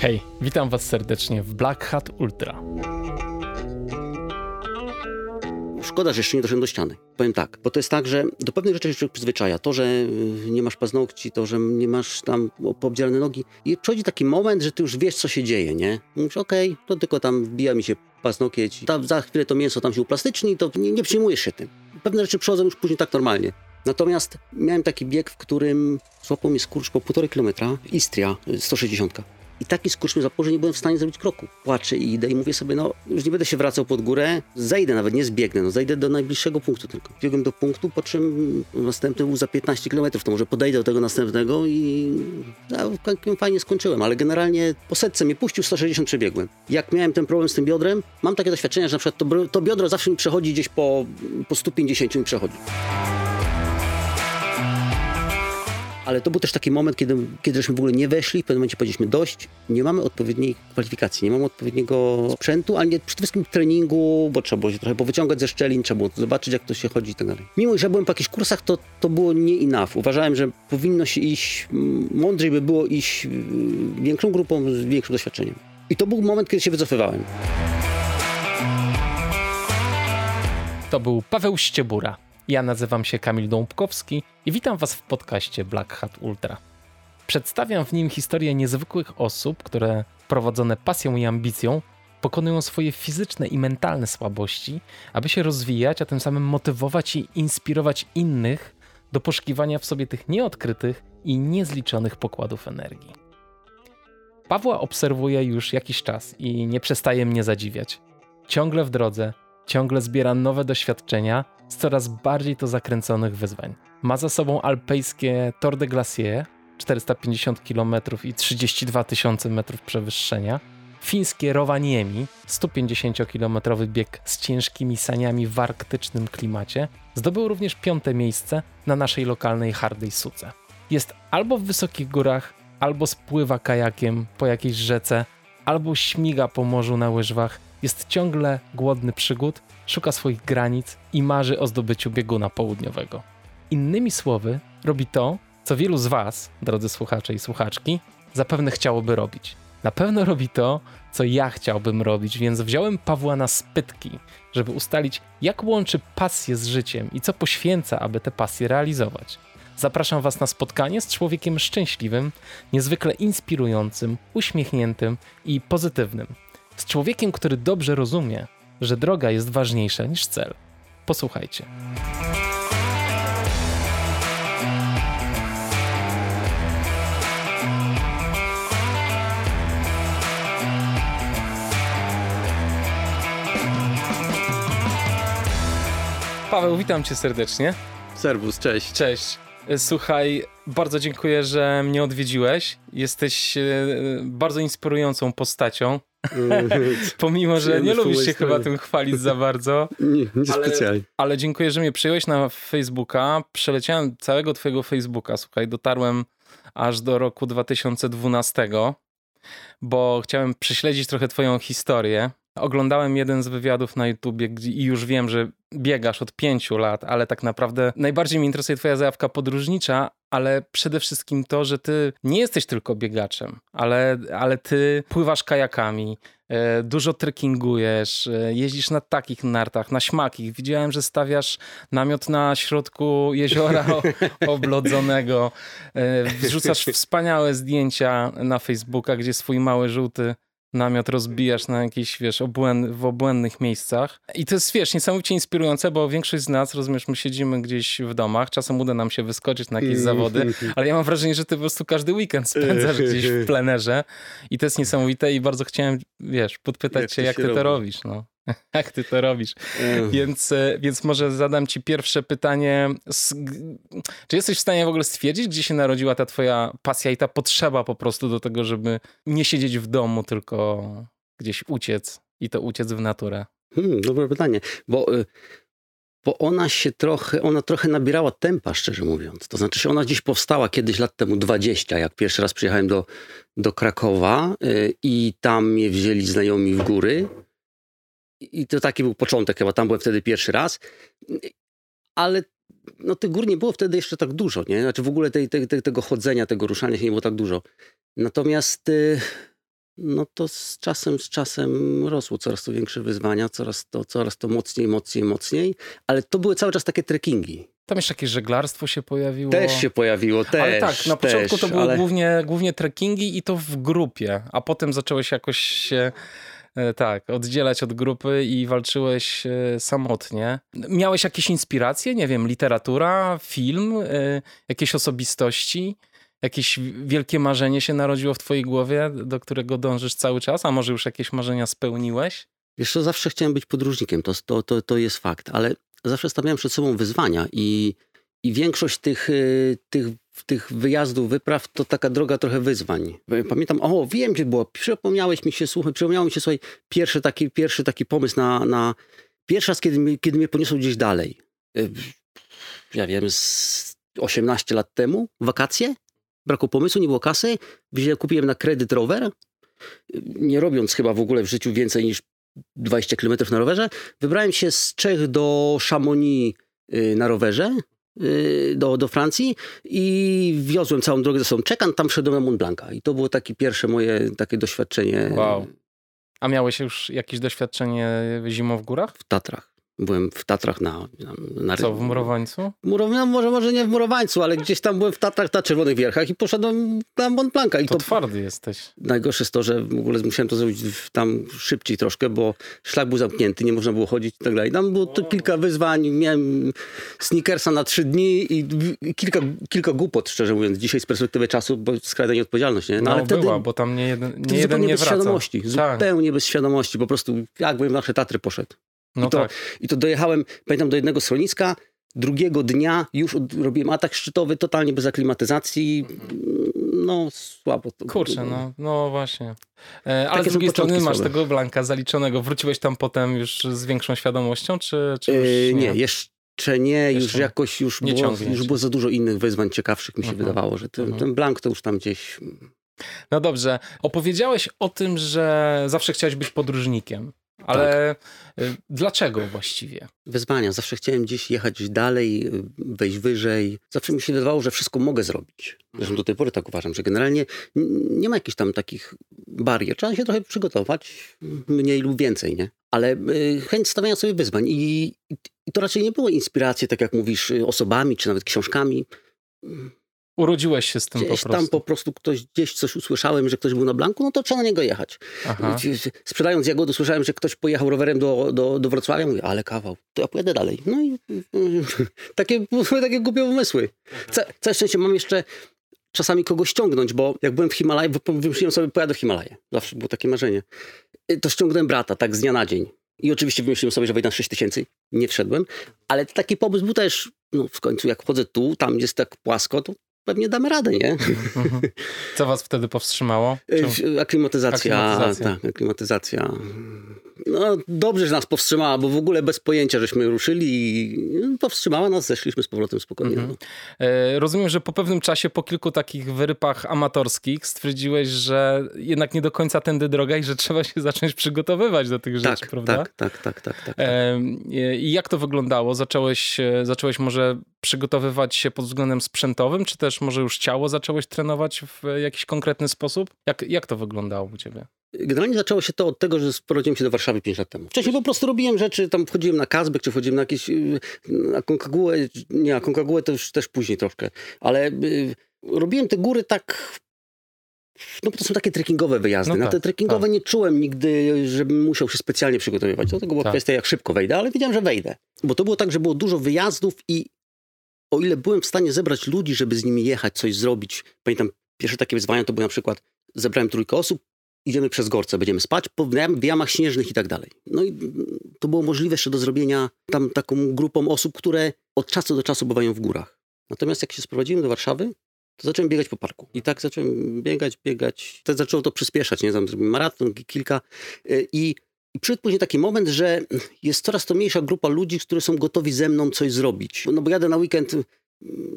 Hej, witam Was serdecznie w Black Hat Ultra. Szkoda, że jeszcze nie doszedłem do ściany. Powiem tak, bo to jest tak, że do pewnych rzeczy się przyzwyczaja. To, że y, nie masz paznokci, to, że nie masz tam poobdzierane nogi. I przychodzi taki moment, że ty już wiesz, co się dzieje, nie? Mówisz, okej, okay, to tylko tam wbija mi się paznokieć, ta, za chwilę to mięso tam się uplastyczni, to nie, nie przyjmujesz się tym. Pewne rzeczy przychodzą już później tak normalnie. Natomiast miałem taki bieg, w którym złapał mnie skurcz po półtorej kilometra, Istria 160. I taki skurcz mnie zapał, że nie byłem w stanie zrobić kroku. Płaczę i idę i mówię sobie, no już nie będę się wracał pod górę, zejdę nawet, nie zbiegnę, no zejdę do najbliższego punktu tylko. Biegłem do punktu, po czym następny był za 15 km, to może podejdę do tego następnego i całkiem fajnie skończyłem, ale generalnie po setce mnie puścił, 160 przebiegłem. Jak miałem ten problem z tym biodrem, mam takie doświadczenia, że na przykład to, to biodro zawsze mi przechodzi gdzieś po, po 150 mi przechodzi. Ale to był też taki moment, kiedy, kiedy żeśmy w ogóle nie weszli, w pewnym momencie powiedzieliśmy dość, nie mamy odpowiedniej kwalifikacji, nie mamy odpowiedniego sprzętu, ale nie, przede wszystkim treningu, bo trzeba było się trochę powyciągać ze szczelin, trzeba było zobaczyć, jak to się chodzi i tak dalej. Mimo, że byłem po jakichś kursach, to, to było nie enough. Uważałem, że powinno się iść, mądrzej by było iść większą grupą z większym doświadczeniem. I to był moment, kiedy się wycofywałem. To był Paweł Ściebura. Ja nazywam się Kamil Dąbkowski i witam Was w podcaście Black Hat Ultra. Przedstawiam w nim historię niezwykłych osób, które prowadzone pasją i ambicją pokonują swoje fizyczne i mentalne słabości, aby się rozwijać, a tym samym motywować i inspirować innych do poszukiwania w sobie tych nieodkrytych i niezliczonych pokładów energii. Pawła obserwuję już jakiś czas i nie przestaje mnie zadziwiać. Ciągle w drodze, ciągle zbiera nowe doświadczenia z coraz bardziej to zakręconych wyzwań. Ma za sobą alpejskie Tour de Glacier, 450 km i 32 tysiące metrów przewyższenia, fińskie Rovaniemi, 150-kilometrowy bieg z ciężkimi saniami w arktycznym klimacie, zdobył również piąte miejsce na naszej lokalnej hardej suce. Jest albo w wysokich górach, albo spływa kajakiem po jakiejś rzece, albo śmiga po morzu na łyżwach, jest ciągle głodny przygód, szuka swoich granic i marzy o zdobyciu bieguna południowego. Innymi słowy, robi to, co wielu z Was, drodzy słuchacze i słuchaczki, zapewne chciałoby robić. Na pewno robi to, co ja chciałbym robić, więc wziąłem Pawła na spytki, żeby ustalić, jak łączy pasję z życiem i co poświęca, aby te pasje realizować. Zapraszam Was na spotkanie z człowiekiem szczęśliwym, niezwykle inspirującym, uśmiechniętym i pozytywnym. Z człowiekiem, który dobrze rozumie, że droga jest ważniejsza niż cel. Posłuchajcie. Paweł, witam cię serdecznie. Serwus, cześć. Cześć. Słuchaj, bardzo dziękuję, że mnie odwiedziłeś. Jesteś e, bardzo inspirującą postacią. Pomimo, że nie lubisz się chyba tym chwalić za bardzo. Nie, nie ale, specjalnie. Ale dziękuję, że mnie przyjąłeś na Facebooka. Przeleciałem całego twojego Facebooka. Słuchaj, dotarłem aż do roku 2012, bo chciałem prześledzić trochę twoją historię. Oglądałem jeden z wywiadów na YouTubie i już wiem, że biegasz od pięciu lat, ale tak naprawdę najbardziej mnie interesuje twoja zajawka podróżnicza, ale przede wszystkim to, że ty nie jesteś tylko biegaczem, ale, ale ty pływasz kajakami, e, dużo trekkingujesz, e, jeździsz na takich nartach, na śmakich. Widziałem, że stawiasz namiot na środku jeziora oblodzonego. E, wrzucasz wspaniałe zdjęcia na Facebooka, gdzie swój mały żółty namiot rozbijasz na jakieś, wiesz, obłęd, w obłędnych miejscach. I to jest, wiesz, niesamowicie inspirujące, bo większość z nas, rozumiesz, my siedzimy gdzieś w domach, czasem uda nam się wyskoczyć na jakieś zawody, ale ja mam wrażenie, że ty po prostu każdy weekend spędzasz gdzieś w plenerze i to jest niesamowite i bardzo chciałem, wiesz, podpytać jak cię, jak ty robi? to robisz, no. Jak ty to robisz? Więc, e, więc może zadam ci pierwsze pytanie. Czy jesteś w stanie w ogóle stwierdzić, gdzie się narodziła ta twoja pasja i ta potrzeba po prostu do tego, żeby nie siedzieć w domu, tylko gdzieś uciec i to uciec w naturę? Hmm, dobre pytanie, bo, y, bo ona się trochę, ona trochę nabierała tempa, szczerze mówiąc. To znaczy, że ona gdzieś powstała kiedyś lat temu 20, jak pierwszy raz przyjechałem do, do Krakowa y, i tam mnie wzięli znajomi w góry i to taki był początek, chyba tam byłem wtedy pierwszy raz. Ale no tych gór nie było wtedy jeszcze tak dużo, nie? Znaczy w ogóle tej, tej, tej, tego chodzenia, tego ruszania się nie było tak dużo. Natomiast y, no to z czasem, z czasem rosło coraz to większe wyzwania, coraz to, coraz to mocniej, mocniej, mocniej, ale to były cały czas takie trekkingi. Tam jeszcze jakieś żeglarstwo się pojawiło. Też się pojawiło, też. Ale tak, na też, początku to były ale... głównie, głównie trekkingi i to w grupie, a potem zacząłeś jakoś się tak, oddzielać od grupy i walczyłeś e, samotnie. Miałeś jakieś inspiracje? Nie wiem, literatura, film, e, jakieś osobistości? Jakieś wielkie marzenie się narodziło w twojej głowie, do którego dążysz cały czas? A może już jakieś marzenia spełniłeś? Co, zawsze chciałem być podróżnikiem, to, to, to, to jest fakt, ale zawsze stawiałem przed sobą wyzwania i, i większość tych, y, tych, tych wyjazdów, wypraw to taka droga trochę wyzwań. Pamiętam, o wiem gdzie było, przypomniałeś mi się, słuchaj, przypomniało mi się, słuchaj, pierwszy taki, pierwszy taki pomysł na, na pierwszy raz, kiedy, kiedy mnie poniosło gdzieś dalej. Y, ja wiem, z 18 lat temu, wakacje, brakło pomysłu, nie było kasy, kupiłem na kredyt rower, nie robiąc chyba w ogóle w życiu więcej niż 20 km na rowerze. Wybrałem się z Czech do Chamonix y, na rowerze, do, do Francji i wiozłem całą drogę ze sobą. Czekam, tam wszedłem na Mont Blanca i to było takie pierwsze moje takie doświadczenie. Wow. A miałeś już jakieś doświadczenie zimą w górach? W Tatrach. Byłem w Tatrach na... na, na Co, w Murowańcu? Murow, no, może, może nie w Murowańcu, ale gdzieś tam byłem w Tatrach na Czerwonych Wierchach i poszedłem na Mont Blanca. I to, to twardy jesteś. Najgorsze jest to, że w ogóle musiałem to zrobić tam szybciej troszkę, bo szlak był zamknięty, nie można było chodzić i tak dalej. Tam było kilka wyzwań, miałem sneakersa na trzy dni i kilka, kilka głupot, szczerze mówiąc, dzisiaj z perspektywy czasu, bo skrajna nieodpowiedzialność, nie? No, no ale wtedy, była, bo tam nie jeden, nie jeden zupełnie nie bez wraca. świadomości, tak. zupełnie bez świadomości, po prostu jakbym nasze Tatry poszedł. No I, to, tak. I to dojechałem, pamiętam, do jednego schroniska. Drugiego dnia już robiłem atak szczytowy, totalnie bez aklimatyzacji. No, słabo to Kurczę, no, no właśnie. E, ale z drugiej strony masz tego Blanka zaliczonego. Wróciłeś tam potem już z większą świadomością, czy, czy już nie? nie? jeszcze nie. Jeszcze już nie. jakoś już, nie było, już było za dużo innych wyzwań ciekawszych, mi się uh-huh. wydawało, że ten, uh-huh. ten Blank to już tam gdzieś... No dobrze. Opowiedziałeś o tym, że zawsze chciałeś być podróżnikiem. Ale tak. dlaczego właściwie? Wyzwania. Zawsze chciałem gdzieś jechać dalej, y, wejść wyżej. Zawsze mi się wydawało, że wszystko mogę zrobić. Zresztą do tej pory tak uważam, że generalnie nie ma jakichś tam takich barier. Trzeba się trochę przygotować, mniej lub więcej, nie? Ale y, chęć stawiania sobie wyzwań. I, I to raczej nie było inspiracji, tak jak mówisz, osobami, czy nawet książkami Urodziłeś się z tym gdzieś po prostu. tam po prostu ktoś, gdzieś coś usłyszałem, że ktoś był na Blanku, no to trzeba na niego jechać. Aha. Sprzedając jagody słyszałem, że ktoś pojechał rowerem do, do, do Wrocławia, mówię, ale kawał, to ja pojadę dalej. No i takie, takie głupie pomysły. Ca, całe szczęście mam jeszcze czasami kogoś ściągnąć, bo jak byłem w Himalajach, wymyśliłem sobie, pojadę w Himalaje. Zawsze było takie marzenie. To ściągnąłem brata, tak z dnia na dzień. I oczywiście wymyśliłem sobie, że wejdę na 6 tysięcy. Nie wszedłem. Ale taki pomysł był też, no w końcu jak wchodzę tu, tam jest tak płasko, to pewnie damy radę, nie? Mhm. Co was wtedy powstrzymało? Czy... Aklimatyzacja, aklimatyzacja. Tak, aklimatyzacja. No dobrze, że nas powstrzymała, bo w ogóle bez pojęcia żeśmy ruszyli i powstrzymała nas, zeszliśmy z powrotem spokojnie. Mhm. E, rozumiem, że po pewnym czasie, po kilku takich wyrypach amatorskich stwierdziłeś, że jednak nie do końca tędy droga i że trzeba się zacząć przygotowywać do tych tak, rzeczy, prawda? Tak, tak, tak, tak. tak, tak. I jak to wyglądało? Zacząłeś, e, zacząłeś może przygotowywać się pod względem sprzętowym, czy też może już ciało zacząłeś trenować w jakiś konkretny sposób? Jak, jak to wyglądało u ciebie? Generalnie zaczęło się to od tego, że sprowadziłem się do Warszawy 5 lat temu. Wcześniej po prostu robiłem rzeczy, tam wchodziłem na Kazbek, czy wchodziłem na jakieś, y, na Konkagułę, nie, na Konkagułę to już też później troszkę, ale y, robiłem te góry tak no bo to są takie trekkingowe wyjazdy. No Na tak, te trekkingowe tak. nie czułem nigdy, żebym musiał się specjalnie przygotowywać. Do tego była tak. kwestia, jak szybko wejdę, ale wiedziałem, że wejdę. Bo to było tak, że było dużo wyjazdów i o ile byłem w stanie zebrać ludzi, żeby z nimi jechać, coś zrobić. Pamiętam, pierwsze takie wyzwania to były na przykład, zebrałem trójkę osób, idziemy przez Gorce, będziemy spać po, w jamach śnieżnych i tak dalej. No i to było możliwe jeszcze do zrobienia tam taką grupą osób, które od czasu do czasu bywają w górach. Natomiast jak się sprowadziłem do Warszawy, to zacząłem biegać po parku. I tak zacząłem biegać, biegać. To zaczęło to przyspieszać, nie? Tam maraton, kilka. Y, I przyszedł później taki moment, że jest coraz to mniejsza grupa ludzi, którzy są gotowi ze mną coś zrobić. No bo jadę na weekend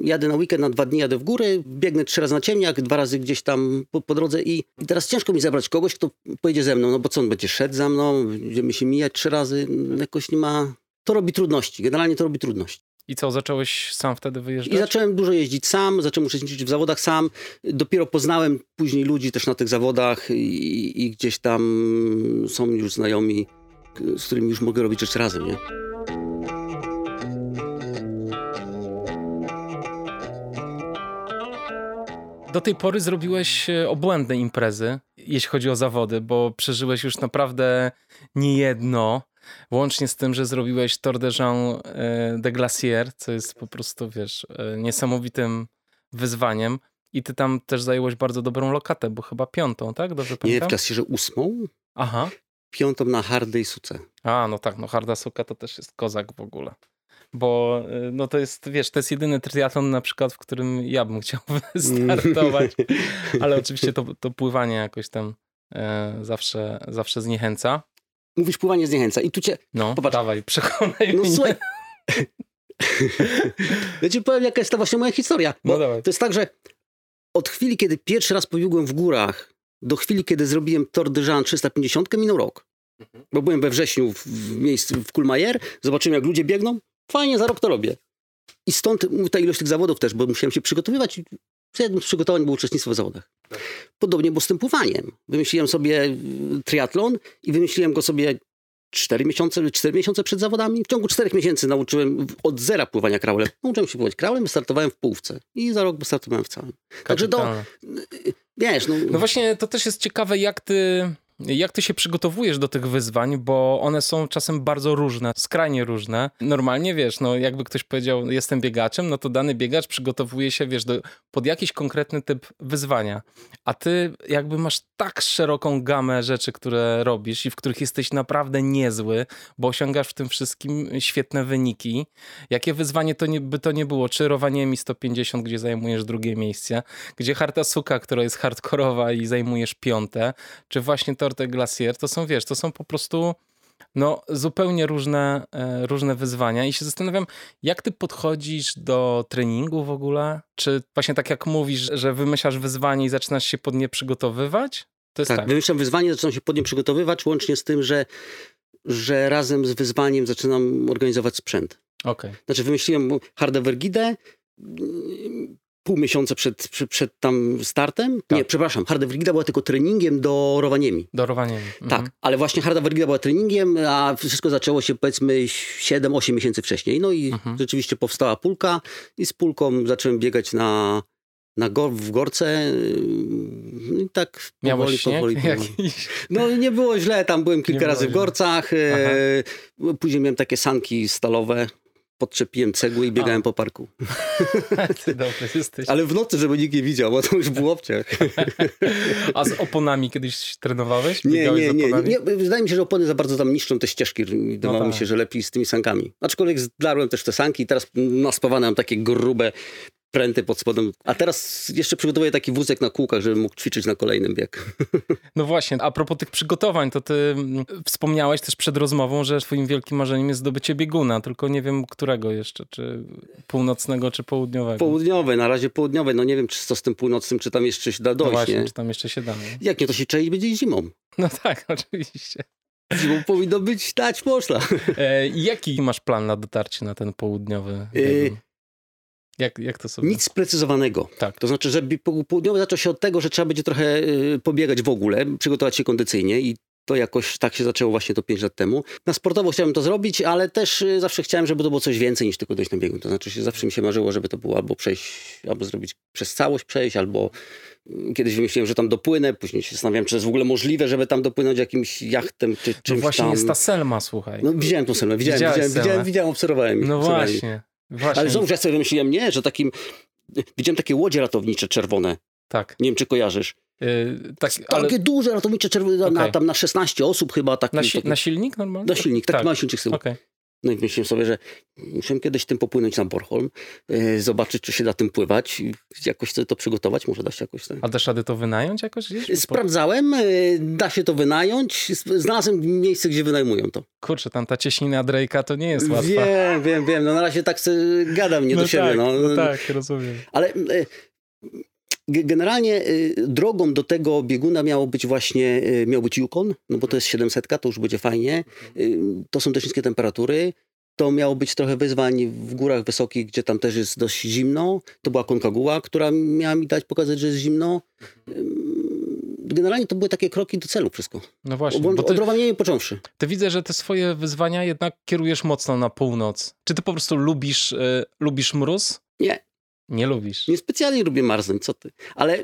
jadę na weekend, na dwa dni jadę w góry, biegnę trzy razy na ciemniak, dwa razy gdzieś tam po, po drodze i, i, teraz ciężko mi zabrać kogoś, kto pojedzie ze mną, no bo co, on będzie szedł za mną, będziemy się mijać trzy razy, jakoś nie ma... To robi trudności, generalnie to robi trudności. I co, zacząłeś sam wtedy wyjeżdżać? I zacząłem dużo jeździć sam, zacząłem uczestniczyć w zawodach sam. Dopiero poznałem później ludzi też na tych zawodach i, i gdzieś tam są już znajomi, z którymi już mogę robić rzeczy razem, nie? Do tej pory zrobiłeś e, obłędne imprezy, jeśli chodzi o zawody, bo przeżyłeś już naprawdę niejedno. Łącznie z tym, że zrobiłeś Tour de Jean e, de Glacier, co jest po prostu, wiesz, e, niesamowitym wyzwaniem. I ty tam też zająłeś bardzo dobrą lokatę, bo chyba piątą, tak? Dobrze Nie, w pamiętam? klasierze ósmą, Aha. piątą na hardej suce. A, no tak, no Harda Suka to też jest kozak w ogóle. Bo y, no to jest, wiesz, to jest jedyny triatlon na przykład, w którym ja bym chciał wystartować. Ale oczywiście to, to pływanie jakoś tam e, zawsze, zawsze zniechęca. Mówisz, pływanie zniechęca. I tu cię... No, Popatrz. dawaj, przekonaj No mnie. słuchaj... ja ci powiem, jaka jest ta właśnie moja historia. No dawaj. to jest tak, że od chwili, kiedy pierwszy raz pobiegłem w górach, do chwili, kiedy zrobiłem Tour de Jean 350, minął rok. Mhm. Bo byłem we wrześniu w, w miejscu w Kulmajer, zobaczyłem, jak ludzie biegną. Fajnie, za rok to robię. I stąd ta ilość tych zawodów też, bo musiałem się przygotowywać. Jednym z przygotowań było uczestnictwo w zawodach. Podobnie było z tym pływaniem. Wymyśliłem sobie y, triatlon i wymyśliłem go sobie 4 miesiące, 4 miesiące przed zawodami. W ciągu 4 miesięcy nauczyłem od zera pływania kraulem. Nauczyłem się pływać kraulem, wystartowałem w półce. I za rok wystartowałem w całym. Także do, Kapitalne. wiesz, no, No właśnie, to też jest ciekawe, jak ty, jak ty się przygotowujesz do tych wyzwań, bo one są czasem bardzo różne, skrajnie różne. Normalnie, wiesz, no jakby ktoś powiedział, jestem biegaczem, no to dany biegacz przygotowuje się, wiesz, do, pod jakiś konkretny typ wyzwania. A ty jakby masz tak szeroką gamę rzeczy, które robisz i w których jesteś naprawdę niezły, bo osiągasz w tym wszystkim świetne wyniki. Jakie wyzwanie to nie, by to nie było? Czy Rowaniemi 150, gdzie zajmujesz drugie miejsce, gdzie Harta Suka, która jest hardkorowa i zajmujesz piąte, czy właśnie Torte Glacier, to są, wiesz, to są po prostu no, zupełnie różne, e, różne wyzwania i się zastanawiam, jak ty podchodzisz do treningu w ogóle? Czy właśnie tak jak mówisz, że wymyślasz wyzwanie i zaczynasz się pod nie przygotowywać? To jest tak, tak. wymyślam wyzwanie, zaczynam się pod nim przygotowywać, łącznie z tym, że, że razem z wyzwaniem zaczynam organizować sprzęt. Okej. Znaczy wymyśliłem Hardę Vergidę mm, pół miesiąca przed, przed, przed tam startem. Tak. Nie, przepraszam, Harda Vergida była tylko treningiem do Rowaniemi. Do Rowaniemi. Tak, Mhm. ale właśnie Harda Vergida była treningiem, a wszystko zaczęło się powiedzmy 7-8 miesięcy wcześniej. No i Mhm. rzeczywiście powstała pulka i z pulką zacząłem biegać na, na gor, w gorce. yy, I tak powoli, śnieg? powoli, powoli. No nie było źle, tam byłem kilka razy było w źle. Gorcach. e, Później miałem takie sanki stalowe, podczepiłem cegły i biegałem A. po parku. Ty dobry jesteś. Ale w nocy, żeby nikt nie widział, bo to już był obciach. A z oponami kiedyś trenowałeś? Nie, nie, nie, nie. Wydaje mi się, że opony za bardzo tam niszczą te ścieżki. Wydawało No mi tak. się, że lepiej z tymi sankami. Aczkolwiek zdarłem też te sanki i teraz naspawane mam takie grube pręty pod spodem. A teraz jeszcze przygotowuję taki wózek na kółkach, żebym mógł ćwiczyć na kolejnym bieg. No właśnie, a propos tych przygotowań, to ty mm, wspomniałeś też przed rozmową, że twoim wielkim marzeniem jest zdobycie bieguna, tylko nie wiem którego jeszcze, czy północnego, czy południowego. Południowe, na razie południowe. No nie wiem, czy co z tym północnym, czy tam jeszcze się da no dojść, właśnie, nie? czy tam jeszcze się da. nie? Jak nie, to się czaić będzie zimą. No tak, oczywiście. Zimą powinno być dać można. E, jaki masz plan na dotarcie na ten południowy biegun? Jak, jak to sobie... Nic sprecyzowanego. Tak. To znaczy, że południowy zaczął się od tego, że trzeba będzie trochę y, pobiegać w ogóle, przygotować się kondycyjnie i to jakoś tak się zaczęło właśnie to 5 lat temu. Na sportowo chciałem to zrobić, ale też y, zawsze chciałem, żeby to było coś więcej niż tylko dojść na biegun. To znaczy, się, zawsze mi się marzyło, żeby to było albo przejść, albo zrobić przez całość przejść, albo y, kiedyś wymyśliłem, że tam dopłynę, później się zastanawiałem, czy to jest w ogóle możliwe, żeby tam dopłynąć jakimś jachtem, czy No czymś właśnie tam. jest ta Selma, słuchaj. No widziałem tą selmę, widziałem, Widziałeś widziałem, widziałem, widziałem, obserwowałem. No obserwowałem. właśnie. Właśnie. Ale znowu, że ja sobie wymyśliłem, nie, że takim... Widziałem takie łodzie ratownicze czerwone. Tak. Nie wiem, czy kojarzysz. Yy, tak ale Takie duże ratownicze czerwone, na, Okej. tam na 16 osób chyba. Taki, na, si- taki, na silnik normalnie? na silnik, taki tak. mały silnik z tyłu. Okej. No i myślałem sobie, że muszę kiedyś tym popłynąć na Bornholm, e, zobaczyć, czy się da tym pływać, i jakoś sobie to przygotować, może da się jakoś... tak. A dasz rady to wynająć jakoś gdzieś? Po- Sprawdzałem, e, da się to wynająć, znalazłem miejsce, gdzie wynajmują to. Kurczę, tam ta cieśnina Drake'a to nie jest łatwa. Wiem, wiem, wiem, no na razie tak gadam nie no do siebie. tak, no. no tak, rozumiem. Ale e, generalnie e, drogą do tego bieguna miało być właśnie, e, miał być Yukon, no bo to jest 700, to już będzie fajnie. E, To są też niskie temperatury. to miało być trochę wyzwań w górach wysokich, gdzie tam też jest dość zimno. To była Konkaguła, która miała mi dać pokazać, że jest zimno. Generalnie to były takie kroki do celu wszystko. No właśnie. Od, bo ty, odrowanienie począwszy. ty widzę, że te swoje wyzwania jednak kierujesz mocno na północ. Czy ty po prostu lubisz, y, lubisz mróz? Nie, Nie lubisz. nie specjalnie lubię marznąć, co ty. Ale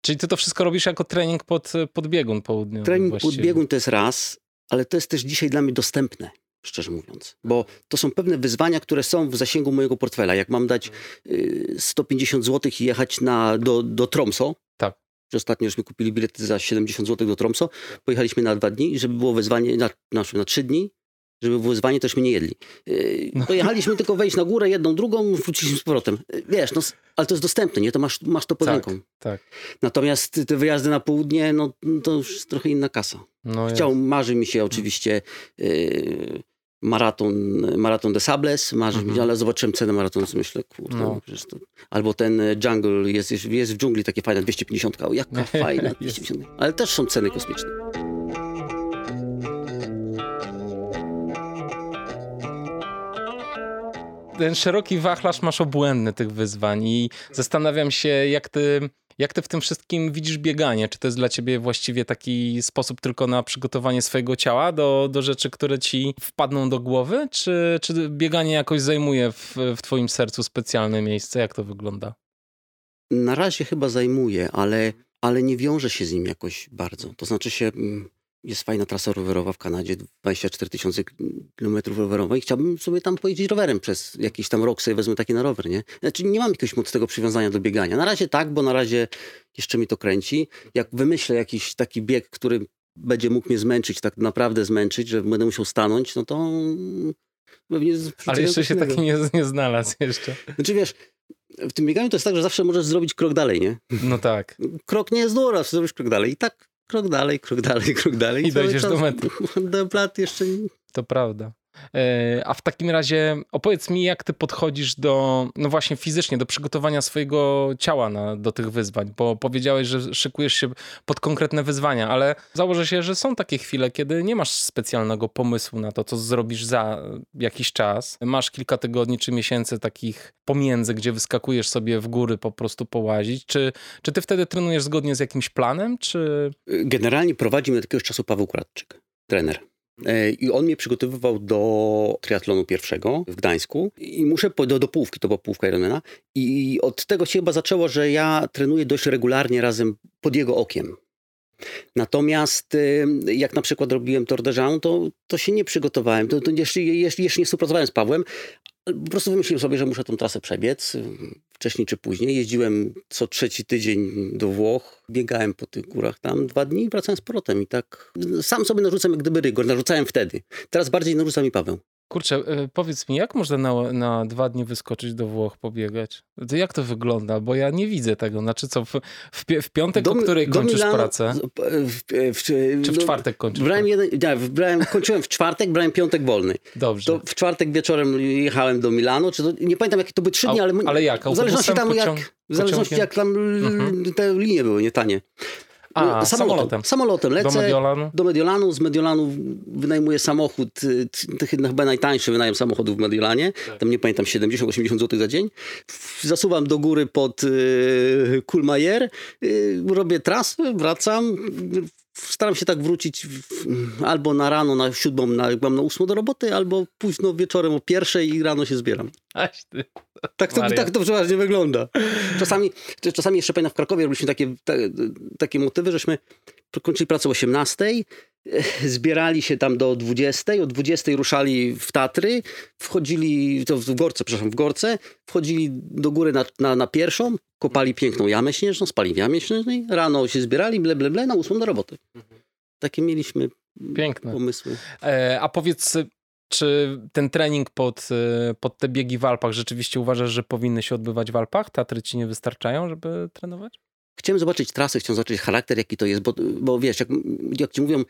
Czyli ty to wszystko robisz jako trening pod, pod biegun południowy trening właściwie. podbiegun to jest raz, ale to jest też dzisiaj dla mnie dostępne. Szczerze mówiąc, bo to są pewne wyzwania, które są w zasięgu mojego portfela. Jak mam dać y, 150 zł i jechać na, do, do Tromso, Tak. że ostatnio żeśmy kupili bilety za 70 zł do Tromso, pojechaliśmy na dwa dni żeby było wyzwanie, na, na, na trzy dni, żeby wyzwanie, tośmy nie jedli. Yy, No. Pojechaliśmy tylko wejść na górę, jedną, drugą, wróciliśmy z powrotem. Yy, Wiesz, no, ale to jest dostępne, nie? To masz, masz to pod Tak, ręką. tak. Natomiast te wyjazdy na południe, no to już jest trochę inna kasa. No Chciał, jest. marzy mi się oczywiście yy, maraton, maraton de Sables, marzy mi Mhm. ale zobaczyłem cenę maratonu, sobie myślę, kurde, No. to... Albo ten e, Jungle, jest, jest, jest w dżungli takie fajne, 250, o, jaka fajna, 250. Ale też są ceny kosmiczne. Ten szeroki wachlarz masz obłędny tych wyzwań i zastanawiam się, jak ty, jak ty w tym wszystkim widzisz bieganie. Czy to jest dla ciebie właściwie taki sposób tylko na przygotowanie swojego ciała do, do rzeczy, które ci wpadną do głowy? Czy, czy bieganie jakoś zajmuje w, w twoim sercu specjalne miejsce? Jak to wygląda? Na razie chyba zajmuje, ale, ale nie wiąże się z nim jakoś bardzo. To znaczy się, mm, jest fajna trasa rowerowa w Kanadzie, 24 tysiące kilometrów rowerowej. Chciałbym sobie tam pojeździć rowerem przez jakiś tam rok, sobie wezmę taki na rower, nie? Znaczy nie mam jakiegoś mocnego przywiązania do biegania. Na razie tak, bo na razie jeszcze mi to kręci. Jak wymyślę jakiś taki bieg, który będzie mógł mnie zmęczyć, tak naprawdę zmęczyć, że będę musiał stanąć, no to pewnie... Ale jeszcze się taki nie, nie znalazł jeszcze. Znaczy wiesz, w tym bieganiu to jest tak, że zawsze możesz zrobić krok dalej, nie? No tak. krok nie jest dobra, zrobisz krok dalej. I tak krok dalej, krok dalej, krok dalej. I dojdziesz do mety. Do plat jeszcze nie- To prawda. E, A w takim razie opowiedz mi, jak ty podchodzisz do, no właśnie fizycznie, do przygotowania swojego ciała na, do tych wyzwań, bo powiedziałeś, że szykujesz się pod konkretne wyzwania, ale założę się, że są takie chwile, kiedy nie masz specjalnego pomysłu na to, co zrobisz za jakiś czas. Masz kilka tygodni czy miesięcy takich pomiędzy, gdzie wyskakujesz sobie w góry po prostu połazić. Czy, czy ty wtedy trenujesz zgodnie z jakimś planem, czy... Generalnie prowadzi mnie od jakiegoś czasu Paweł Kratczyk, trener. E, I on mnie przygotowywał do triatlonu pierwszego w Gdańsku i muszę do, do połówki, to była połówka Ironmana. I od tego się chyba zaczęło, że ja trenuję dość regularnie razem pod jego okiem. Natomiast y, jak na przykład robiłem Tour de Jean, to, to się nie przygotowałem. To, to jeszcze, jeszcze, jeszcze nie współpracowałem z Pawłem. Po prostu wymyśliłem sobie, że muszę tą trasę przebiec, y, wcześniej czy później. Jeździłem co trzeci tydzień do Włoch, biegałem po tych górach tam dwa dni i wracałem z powrotem. I tak sam sobie narzucam jak gdyby rygor, narzucałem wtedy. Teraz bardziej narzuca mi Paweł. Kurczę, y, powiedz mi, jak można na, na dwa dni wyskoczyć do Włoch, pobiegać? To jak to wygląda? Bo ja nie widzę tego. Znaczy co, w, w, w piątek, o Mi- której do kończysz Milano- pracę? W, w, w, Czy w no, czwartek kończysz Brałem jeden, nie, brałem, kończyłem w czwartek, brałem piątek wolny. Dobrze. To w czwartek wieczorem jechałem do Milano, czy to, nie pamiętam jakie to były trzy dni, ale... ale jak? W zależności tam jak, w zależności jak tam Mhm. te linie były, nie tanie. A, No, samolotem. Samolotem Do lecę. Mediolanu? Do Mediolanu, z Mediolanu wynajmuję samochód, y, chyba najtańszy wynajem samochodu w Mediolanie, Tak. tam nie pamiętam, 70-80 zł za dzień. Zasuwam do góry pod y, Kulmajer, y, robię trasę, wracam, staram się tak wrócić w, albo na rano, na siódmą, na, jak mam na ósmą do roboty, albo późno wieczorem o pierwszej i rano się zbieram. Aś ty. Tak to, Maria. tak to przeważnie wygląda. Czasami, czasami jeszcze pamiętam w Krakowie robiliśmy takie, ta, takie motywy, żeśmy kończyli pracę o 18, e, zbierali się tam do 20, o 20 ruszali w Tatry, wchodzili, to w Gorce, przepraszam, w Gorce, wchodzili do góry na, na, na pierwszą, kopali piękną jamę śnieżną, spali w jamie śnieżnej, rano się zbierali, ble, ble, ble, na ósmą do roboty. Takie mieliśmy Piękne. pomysły. E, a powiedz, czy ten trening pod, e, pod te biegi w Alpach rzeczywiście uważasz, że powinny się odbywać w Alpach? Tatry ci nie wystarczają, żeby trenować? Chciałem zobaczyć trasę, chciałem zobaczyć charakter, jaki to jest, bo, bo wiesz, jak, jak ci mówią,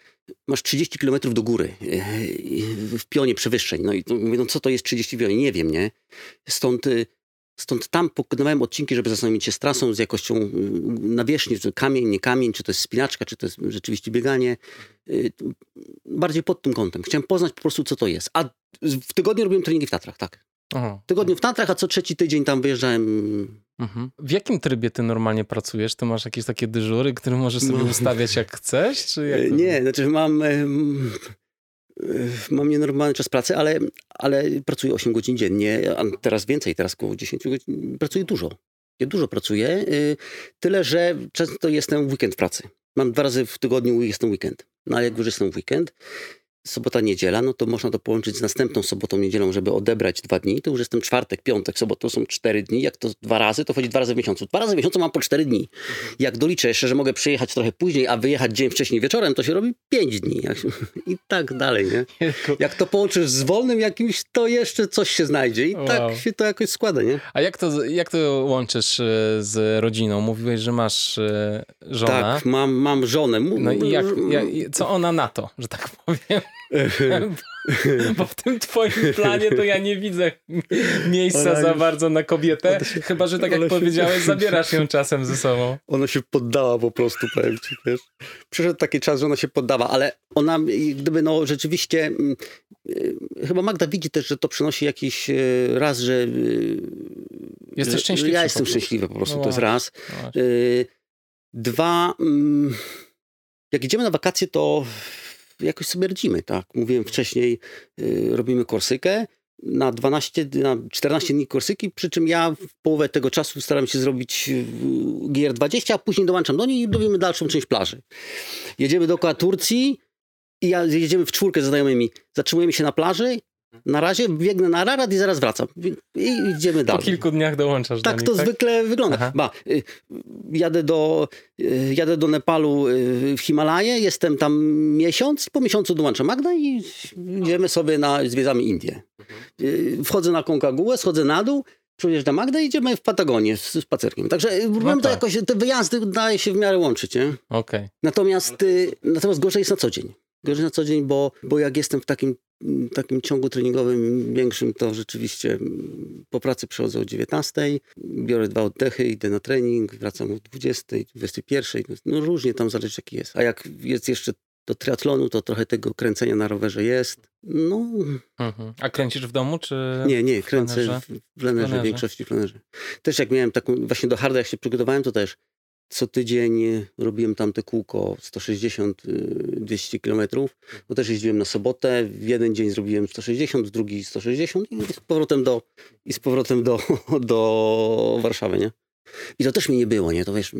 masz 30 km do góry yy, w pionie przewyższeń. No i mówię, no co to jest 30 pionie? Nie wiem, nie? Stąd y, Stąd tam pokonywałem odcinki, żeby zastanowić się z trasą, z jakością nawierzchni, czy kamień, nie kamień, czy to jest spinaczka, czy to jest rzeczywiście bieganie. Y, bardziej pod tym kątem. Chciałem poznać po prostu, co to jest. A w tygodniu robiłem treningi w Tatrach, tak. Aha. W tygodniu w Tatrach, a co trzeci tydzień tam wyjeżdżałem. Mhm. W jakim trybie ty normalnie pracujesz? Ty masz jakieś takie dyżury, które możesz sobie No. ustawiać jak chcesz? Czy jak E, to- Nie, znaczy mam, em, e, mam nienormalny czas pracy, ale, ale pracuję 8 godzin dziennie, a teraz więcej, teraz około 10 godzin. Pracuję dużo. Ja dużo pracuję, y, tyle że często jestem w weekend w pracy. Mam dwa razy w tygodniu jestem weekend. No ale jak już jestem w weekend, sobota, niedziela, no to można to połączyć z następną sobotą, niedzielą, żeby odebrać dwa dni. To już jestem czwartek, piątek, sobota, to są cztery dni. Jak to dwa razy, to chodzi dwa razy w miesiącu. Dwa razy w miesiącu mam po cztery dni. Jak doliczę jeszcze, że mogę przyjechać trochę później, a wyjechać dzień wcześniej wieczorem, to się robi pięć dni. I tak dalej, nie? Jak to połączysz z wolnym jakimś, to jeszcze coś się znajdzie. I Wow. tak się to jakoś składa, nie? A jak to, jak to łączysz e, z rodziną? Mówiłeś, że masz e, żonę. Tak, mam, mam żonę. No i jak, jak, co ona na to, że tak powiem? Bo w tym twoim planie to ja nie widzę miejsca Ona za już- bardzo na kobietę, się- chyba, że tak jak się- powiedziałeś, zabierasz ją czasem ze sobą. Ona się poddała po prostu, powiem ci, wiesz. Przyszedł taki czas, że ona się poddała, ale ona gdyby no rzeczywiście, mm, y, chyba Magda widzi też, że to przynosi jakiś y, raz, że... y, Jesteś szczęśliwszy Ja jestem szczęśliwy po prostu, No to jest raz. No Dwa, mm, jak idziemy na wakacje, to jakoś sobie radzimy, tak. Mówiłem wcześniej, y, robimy Korsykę na 12, na 14 dni Korsyki, przy czym ja w połowę tego czasu staram się zrobić y, GR20, a później dołączam do niej i robimy dalszą część plaży. Jedziemy dookoła Turcji i ja, jedziemy w czwórkę ze znajomymi. Zatrzymujemy się na plaży, na razie biegnę na Ararat i zaraz wracam. I idziemy Po dalej. kilku dniach dołączasz Tak do to nich, tak? zwykle wygląda. Aha. Ba, y, jadę, do, y, jadę do Nepalu y, w Himalaje, jestem tam miesiąc i po miesiącu dołączam Magda i idziemy sobie na, zwiedzamy Indię. Wchodzę na Konkagułę, schodzę na dół, przyjeżdżam Magda i idziemy w Patagonię z spacerkiem. Także y, próbujemy to tak. jakoś, te wyjazdy daje się w miarę łączyć, nie? Okej. Natomiast, y, natomiast gorzej jest na co dzień. Gorzej na co dzień, bo, bo jak jestem w takim, takim ciągu treningowym większym, to rzeczywiście mm, po pracy przychodzę o 19, biorę dwa oddechy, idę na trening, wracam o 20, 21. No różnie tam zależy jaki jest. A jak jest jeszcze do triatlonu, to trochę tego kręcenia na rowerze jest. No Mhm. A kręcisz w domu, czy... nie, nie, kręcę plenerze? w, w plenerze, plenerze. w większości w plenerze. Też jak miałem taką, właśnie do harda jak się przygotowałem, to też co tydzień y, robiłem tam te kółko 160-200 kilometrów. To też jeździłem na sobotę, w jeden dzień zrobiłem 160, w drugi 160 i z powrotem do, i z powrotem do, do Warszawy, nie? I to też mi nie było, nie? To wiesz,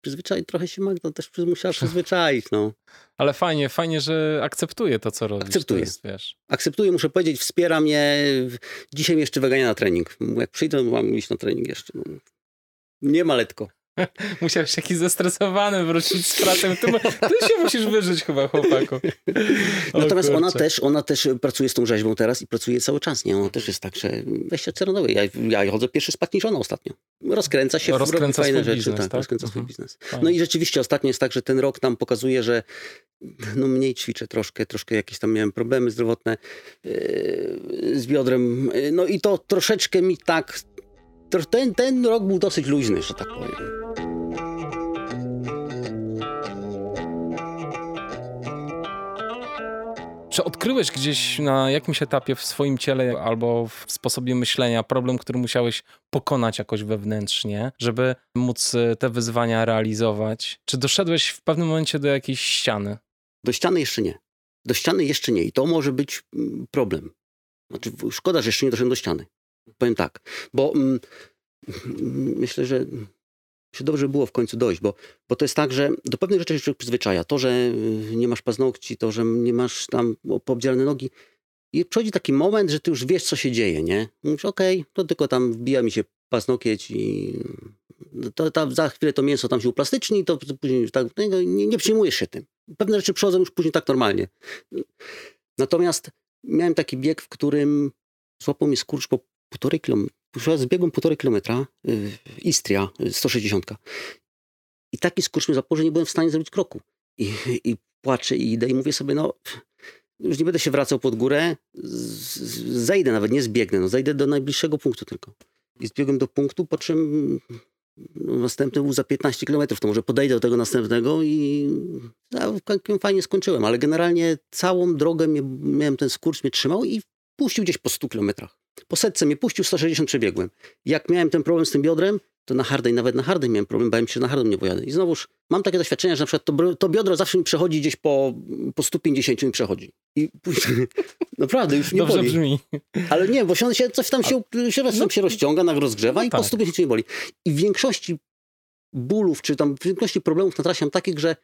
przyzwyczaj, trochę się Magda też musiała przyzwyczaić, no. Ale fajnie, fajnie, że akceptuje to, co robisz. Akceptuje. Jest, wiesz. Akceptuję, muszę powiedzieć, wspiera mnie. Dzisiaj jeszcze wygania na trening. Jak przyjdę, mam iść na trening jeszcze. No. Nie ma letko. Musiałeś jakiś zestresowany wrócić z pracy. Ty, ty się musisz wyżyć chyba, chłopaku. O Natomiast ona też, ona też pracuje z tą rzeźbą teraz i pracuje cały czas, nie? Ona też jest tak, że weźcie ceronowy. Ja, ja chodzę pierwszy niż ona ostatnio. Rozkręca się, Rozkręca robi fajne rzeczy. biznes, tak, tak? rozkręca swój Mhm. biznes. No i rzeczywiście ostatnio jest tak, że ten rok nam pokazuje, że no mniej ćwiczę troszkę, troszkę jakieś tam miałem problemy zdrowotne yy, z biodrem. Yy, No i to troszeczkę mi tak, ten, ten rok był dosyć luźny, że tak powiem. Czy odkryłeś gdzieś na jakimś etapie w swoim ciele albo w sposobie myślenia problem, który musiałeś pokonać jakoś wewnętrznie, żeby móc e, te wyzwania realizować? Czy doszedłeś w pewnym momencie do jakiejś ściany? Do ściany jeszcze nie. Do ściany jeszcze nie i to może być mm, problem. Znaczy, szkoda, że jeszcze nie doszedłem do ściany. Powiem tak, bo mm, mm, myślę, że się dobrze było w końcu dojść, bo, bo to jest tak, że do pewnych rzeczy się przyzwyczaja. To, że y, nie masz paznokci, to, że nie masz tam poobdzierane nogi. I przychodzi taki moment, że ty już wiesz, co się dzieje, nie? Mówisz, okej, to tylko tam wbija mi się paznokieć i to, tam za chwilę to mięso tam się uplastyczni, to później tak, no, nie, nie przejmujesz się tym. Pewne rzeczy przychodzą już później tak normalnie. Natomiast miałem taki bieg, w którym złapał mnie skurcz po półtorej kilometra. Z biegłem półtorej kilometra, y, Istria, y, 160. I taki skurcz mnie złapał, że nie byłem w stanie zrobić kroku. I, i płaczę i idę i mówię sobie, no już nie będę się wracał pod górę, zejdę nawet, nie zbiegnę, no zejdę do najbliższego punktu tylko. I zbiegłem do punktu, po czym no, następny był za 15 km, to może podejdę do tego następnego i fajnie skończyłem, ale generalnie całą drogę miałem ten skurcz, mnie trzymał i puścił gdzieś po 100 kilometrach. Po setce mnie puścił, 160 przebiegłem. Jak miałem ten problem z tym biodrem, to na hardej, nawet na hardej miałem problem, bałem się, że na hardej nie pojadę. I znowuż mam takie doświadczenia, że na przykład to, to biodro zawsze mi przechodzi gdzieś po, po 150 mi przechodzi. I naprawdę już nie Dobrze boli. brzmi. Ale nie, bo się, coś tam się, się, no, tam się rozciąga, na rozgrzewa no i tak. po 150 nie boli. I w większości bólów, czy tam w większości problemów na trasie mam takich, że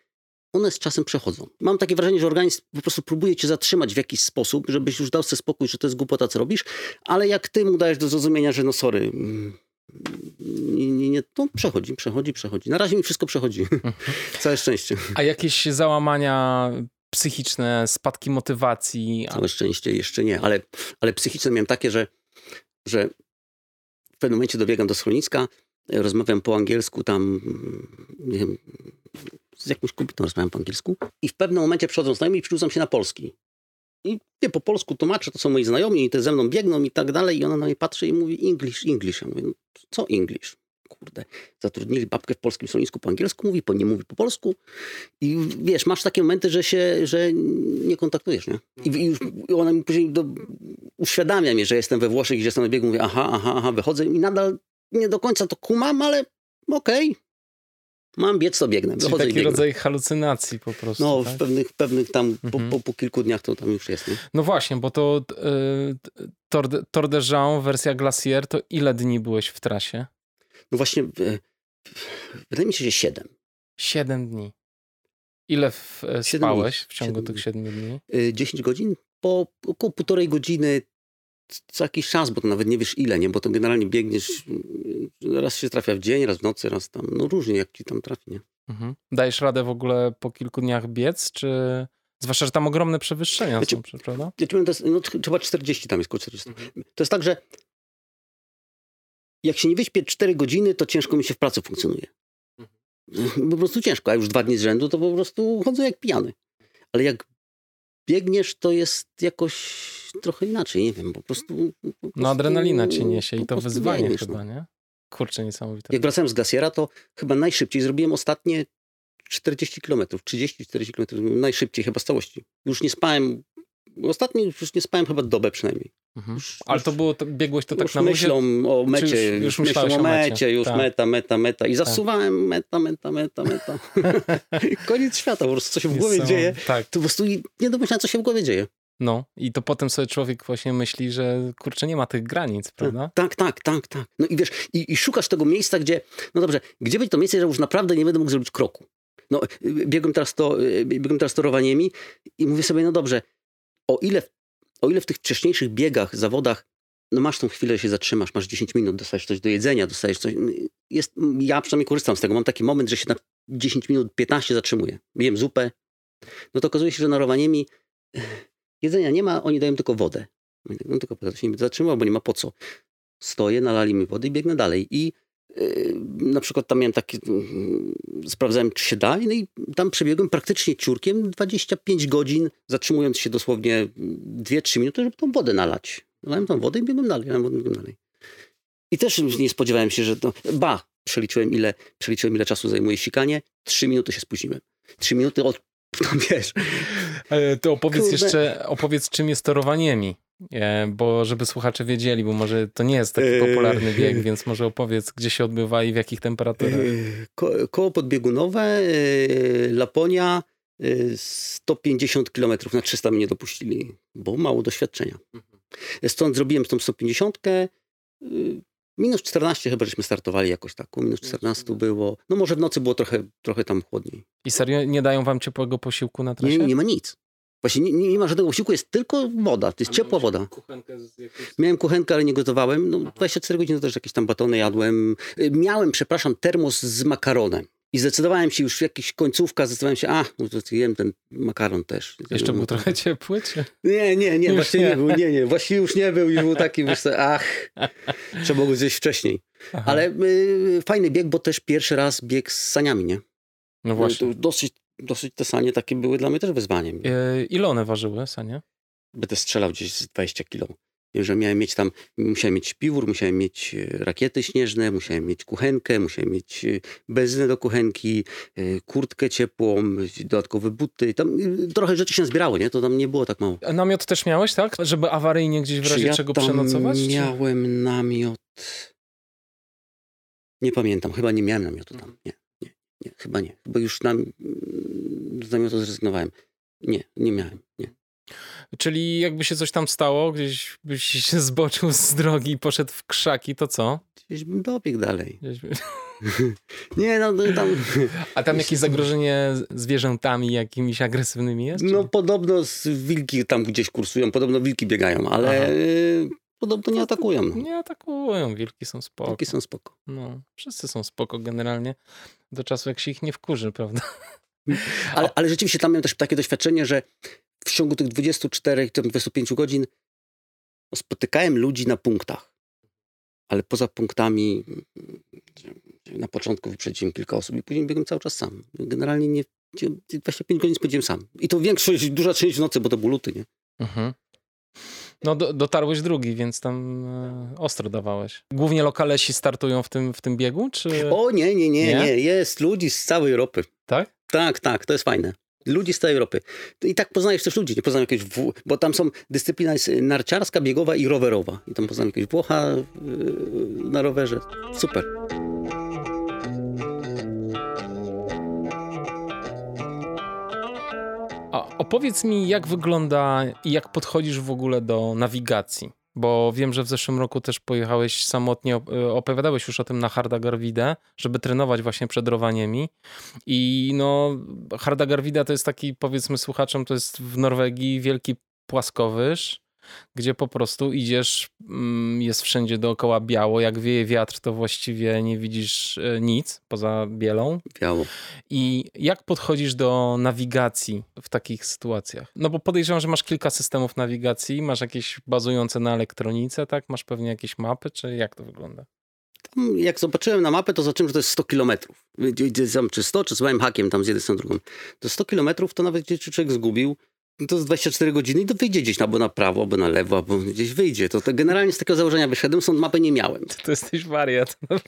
one z czasem przechodzą. Mam takie wrażenie, że organizm po prostu próbuje cię zatrzymać w jakiś sposób, żebyś już dał sobie spokój, że to jest głupota, co robisz, ale jak ty mu dajesz do zrozumienia, że no sorry, mm, nie, nie, nie, to przechodzi, przechodzi, przechodzi. Na razie mi wszystko przechodzi. Całe szczęście. A jakieś załamania psychiczne, spadki motywacji? Całe szczęście jeszcze nie, ale, ale psychiczne miałem takie, że, że w pewnym momencie dobiegam do schroniska, rozmawiam po angielsku tam, nie wiem, z jakąś kobietą rozmawiam po angielsku i w pewnym momencie przychodzą znajomi i przerzucam się na polski. I nie, po polsku tłumaczę, to są moi znajomi i te ze mną biegną i tak dalej i ona na mnie patrzy i mówi English, English. Ja mówię, no, co English? Kurde, zatrudnili babkę w polskim schronisku po angielsku, mówi, po nie mówi po polsku i wiesz, masz takie momenty, że się, że nie kontaktujesz, nie? I, już ona mi później do, uświadamia mnie, że jestem we Włoszech, gdzie jestem na biegu, mówię, aha, aha, aha, wychodzę i nadal nie do końca to kumam, ale okej, okay Mam biec, to biegnę. Czyli taki biegnę. rodzaj halucynacji po prostu. No, tak? w pewnych, pewnych tam, mhm. po, po, po, kilku dniach to tam już jest. Nie? No właśnie, bo to y, Tour, de, Tour de Jean, wersja Glacier, to ile dni byłeś w trasie? No właśnie, y, wydaje mi się, że siedem. Siedem dni. Ile w, e, spałeś w ciągu tych siedmiu dni? Y, dziesięć godzin. Po około półtorej godziny co jakiś czas, bo to nawet nie wiesz ile, nie? Bo to generalnie biegniesz, raz się trafia w dzień, raz w nocy, raz tam, no różnie jak ci tam trafi, nie? Mhm. Dajesz radę w ogóle po kilku dniach biec, czy... Zwłaszcza, że tam ogromne przewyższenia znaczy, są, prawda? Ja to jest, no, chyba 40 tam jest, około 40. Mhm. To jest tak, że jak się nie wyśpię 4 godziny, to ciężko mi się w pracy funkcjonuje. Mhm. Po prostu ciężko, a już dwa dni z rzędu to po prostu chodzę jak pijany. Ale jak biegniesz, to jest jakoś trochę inaczej, nie wiem, po prostu... Po prostu no adrenalina cię niesie i to wyzwanie biegniesz, chyba, no. nie? Kurczę, niesamowite. Jak wracałem z Glaciera, to chyba najszybciej zrobiłem ostatnie 40 km, 30-40 km, najszybciej chyba z całości. Już nie spałem, ostatnio już nie spałem chyba dobę przynajmniej. Mhm. Już, Ale to było, to, biegłeś to tak już na myślą o mecie, już, już myślą o mecie, już tak. meta, meta, meta i tak. zasuwałem meta, meta, meta, meta. Koniec świata, po prostu co się w głowie dzieje, tak. to po prostu nie domyślałem, co się w głowie dzieje. No i to potem sobie człowiek właśnie myśli, że kurczę, nie ma tych granic, tak, prawda? Tak, tak, tak, tak. No i wiesz, i, i szukasz tego miejsca, gdzie, no dobrze, gdzie będzie to miejsce, że już naprawdę nie będę mógł zrobić kroku. No, biegłem teraz to, biegłem teraz torowaniem i mówię sobie, no dobrze, o ile, o ile w tych wcześniejszych biegach, zawodach, no masz tą chwilę, się zatrzymasz, masz 10 minut, dostajesz coś do jedzenia, dostajesz coś, jest, ja przynajmniej korzystam z tego, mam taki moment, że się na 10 minut, 15 zatrzymuję. Jem zupę, no to okazuje się, że na Rowaniemi Jedzenia nie ma, oni dają tylko wodę. No tylko się nie zatrzymał, bo nie ma po co. Stoję, nalali mi wody i biegnę dalej. I na przykład tam miałem takie, sprawdzałem czy się da no i tam przebiegłem praktycznie ciurkiem 25 godzin, zatrzymując się dosłownie 2-3 minuty, żeby tą wodę nalać. Nalałem tą wodę i biegłem dalej, nalałem wodę i biegłem dalej. I też nie spodziewałem się, że to... Ba! Przeliczyłem ile, przeliczyłem ile czasu zajmuje sikanie. Trzy minuty się spóźniłem. Trzy minuty od no wiesz. To opowiedz Kurde. jeszcze, opowiedz czym jest torowaniemi, e, bo żeby słuchacze wiedzieli, bo może to nie jest taki e, popularny bieg, więc może opowiedz, gdzie się odbywa i w jakich temperaturach. E, ko koło podbiegunowe, Laponia, 150 km na 300 mnie dopuścili, bo mało doświadczenia. Mhm. Stąd zrobiłem tą 150, Minus 14 chyba żeśmy startowali jakoś tak. Minus 14 było. No może w nocy było trochę, trochę tam chłodniej. I serio nie dają wam ciepłego posiłku na trasie? Nie, nie ma nic. Właśnie nie, nie, ma żadnego posiłku, jest tylko woda. To jest A ciepła woda. Kuchenkę jakiegoś... Miałem kuchenkę, ale nie gotowałem. No, 24 godziny to też jakieś tam batony jadłem. Y, miałem, przepraszam, termos z makaronem. I zdecydowałem się już w jakiś końcówka, zdecydowałem się, a, no to jem ten makaron też. Jeszcze był trochę ciepły, czy? Nie, nie, nie, właśnie nie. nie był, nie, nie, właśnie już nie był, już był taki, wiesz, ach, trzeba było zjeść wcześniej. Aha. Ale y, fajny bieg, bo też pierwszy raz bieg z saniami, nie? No właśnie. dosyć, dosyć te sanie takie były dla mnie też wyzwaniem. E, ile one ważyły, sanie? Będę strzelał gdzieś z 20 kilo. Że miałem mieć tam, musiałem mieć piwór, musiałem mieć e, rakiety śnieżne, musiałem mieć kuchenkę, musiałem mieć e, benzynę do kuchenki, kurtkę ciepłą, dodatkowe buty. Tam trochę rzeczy się zbierało, nie? To tam nie było tak mało. A namiot też miałeś, tak? Żeby awaryjnie gdzieś w razie ja czego przenocować? miałem czy? namiot... Nie pamiętam, chyba nie miałem namiotu tam. Nie, nie, chyba nie. Chyba już nam, z namiotu zrezygnowałem. Nie, nie miałem, nie. Czyli jakby się coś tam stało, gdzieś byś się zboczył z drogi i poszedł w krzaki, to co? Gdzieś bym dobiegł dalej. Gdzieś by... nie, no, no tam... A tam jakieś zagrożenie zwierzętami jakimiś agresywnymi jest? No podobno wilki tam gdzieś kursują, podobno wilki biegają, ale Aha. podobno nie atakują. No. Nie atakują, wilki są spoko. Wilki są spoko. No, wszyscy są spoko generalnie do czasu jak się ich nie wkurzy, prawda? Ale, ale rzeczywiście tam miałem też takie doświadczenie, że w ciągu tych 24, 25 godzin spotykałem ludzi na punktach. Ale poza punktami na początku wyprzedziłem kilka osób i później biegłem cały czas sam. Generalnie nie, 25 godzin spędziłem sam. I to większość, duża część nocy, bo to był luty, nie? Mhm. No do, dotarłeś drugi, więc tam e, ostro dawałeś. Głównie lokalesi startują w tym, w tym biegu, czy... O nie, nie, nie, nie, nie. Jest ludzi z całej Europy. Tak? Tak, tak, to jest fajne. Ludzi z całej Europy. I tak poznajesz też ludzi, nie poznam jakiegoś, w... bo tam są, dyscyplina jest narciarska, biegowa i rowerowa. I tam poznam jakiegoś Włocha yy, na rowerze. Super. A opowiedz mi, jak wygląda i jak podchodzisz w ogóle do nawigacji? Bo wiem, że w zeszłym roku też pojechałeś samotnie, e, opowiadałeś już o tym na Harda Garwida, żeby trenować właśnie przed rowaniemi. I no, Harda Garwida to jest taki, powiedzmy słuchaczom, to jest w Norwegii wielki płaskowyż gdzie po prostu idziesz, mm, jest wszędzie dookoła biało, jak wieje wiatr, to właściwie nie widzisz e, nic poza bielą. Biało. I jak podchodzisz do nawigacji w takich sytuacjach? No bo podejrzewam, że masz kilka systemów nawigacji, masz jakieś bazujące na elektronice, tak? Masz pewnie jakieś mapy, czy jak to wygląda? jak zobaczyłem na mapę, to zobaczyłem, że to jest 100 kilometrów. Czy 100, czy z małym hakiem tam z jednej strony drugą. To 100 kilometrów to nawet gdzieś człowiek zgubił to z 24 godziny i to wyjdzie gdzieś albo na prawo, albo na lewo, albo gdzieś wyjdzie. To, to generalnie z takiego założenia wyszedłem, stąd mapy nie miałem. To jesteś wariat.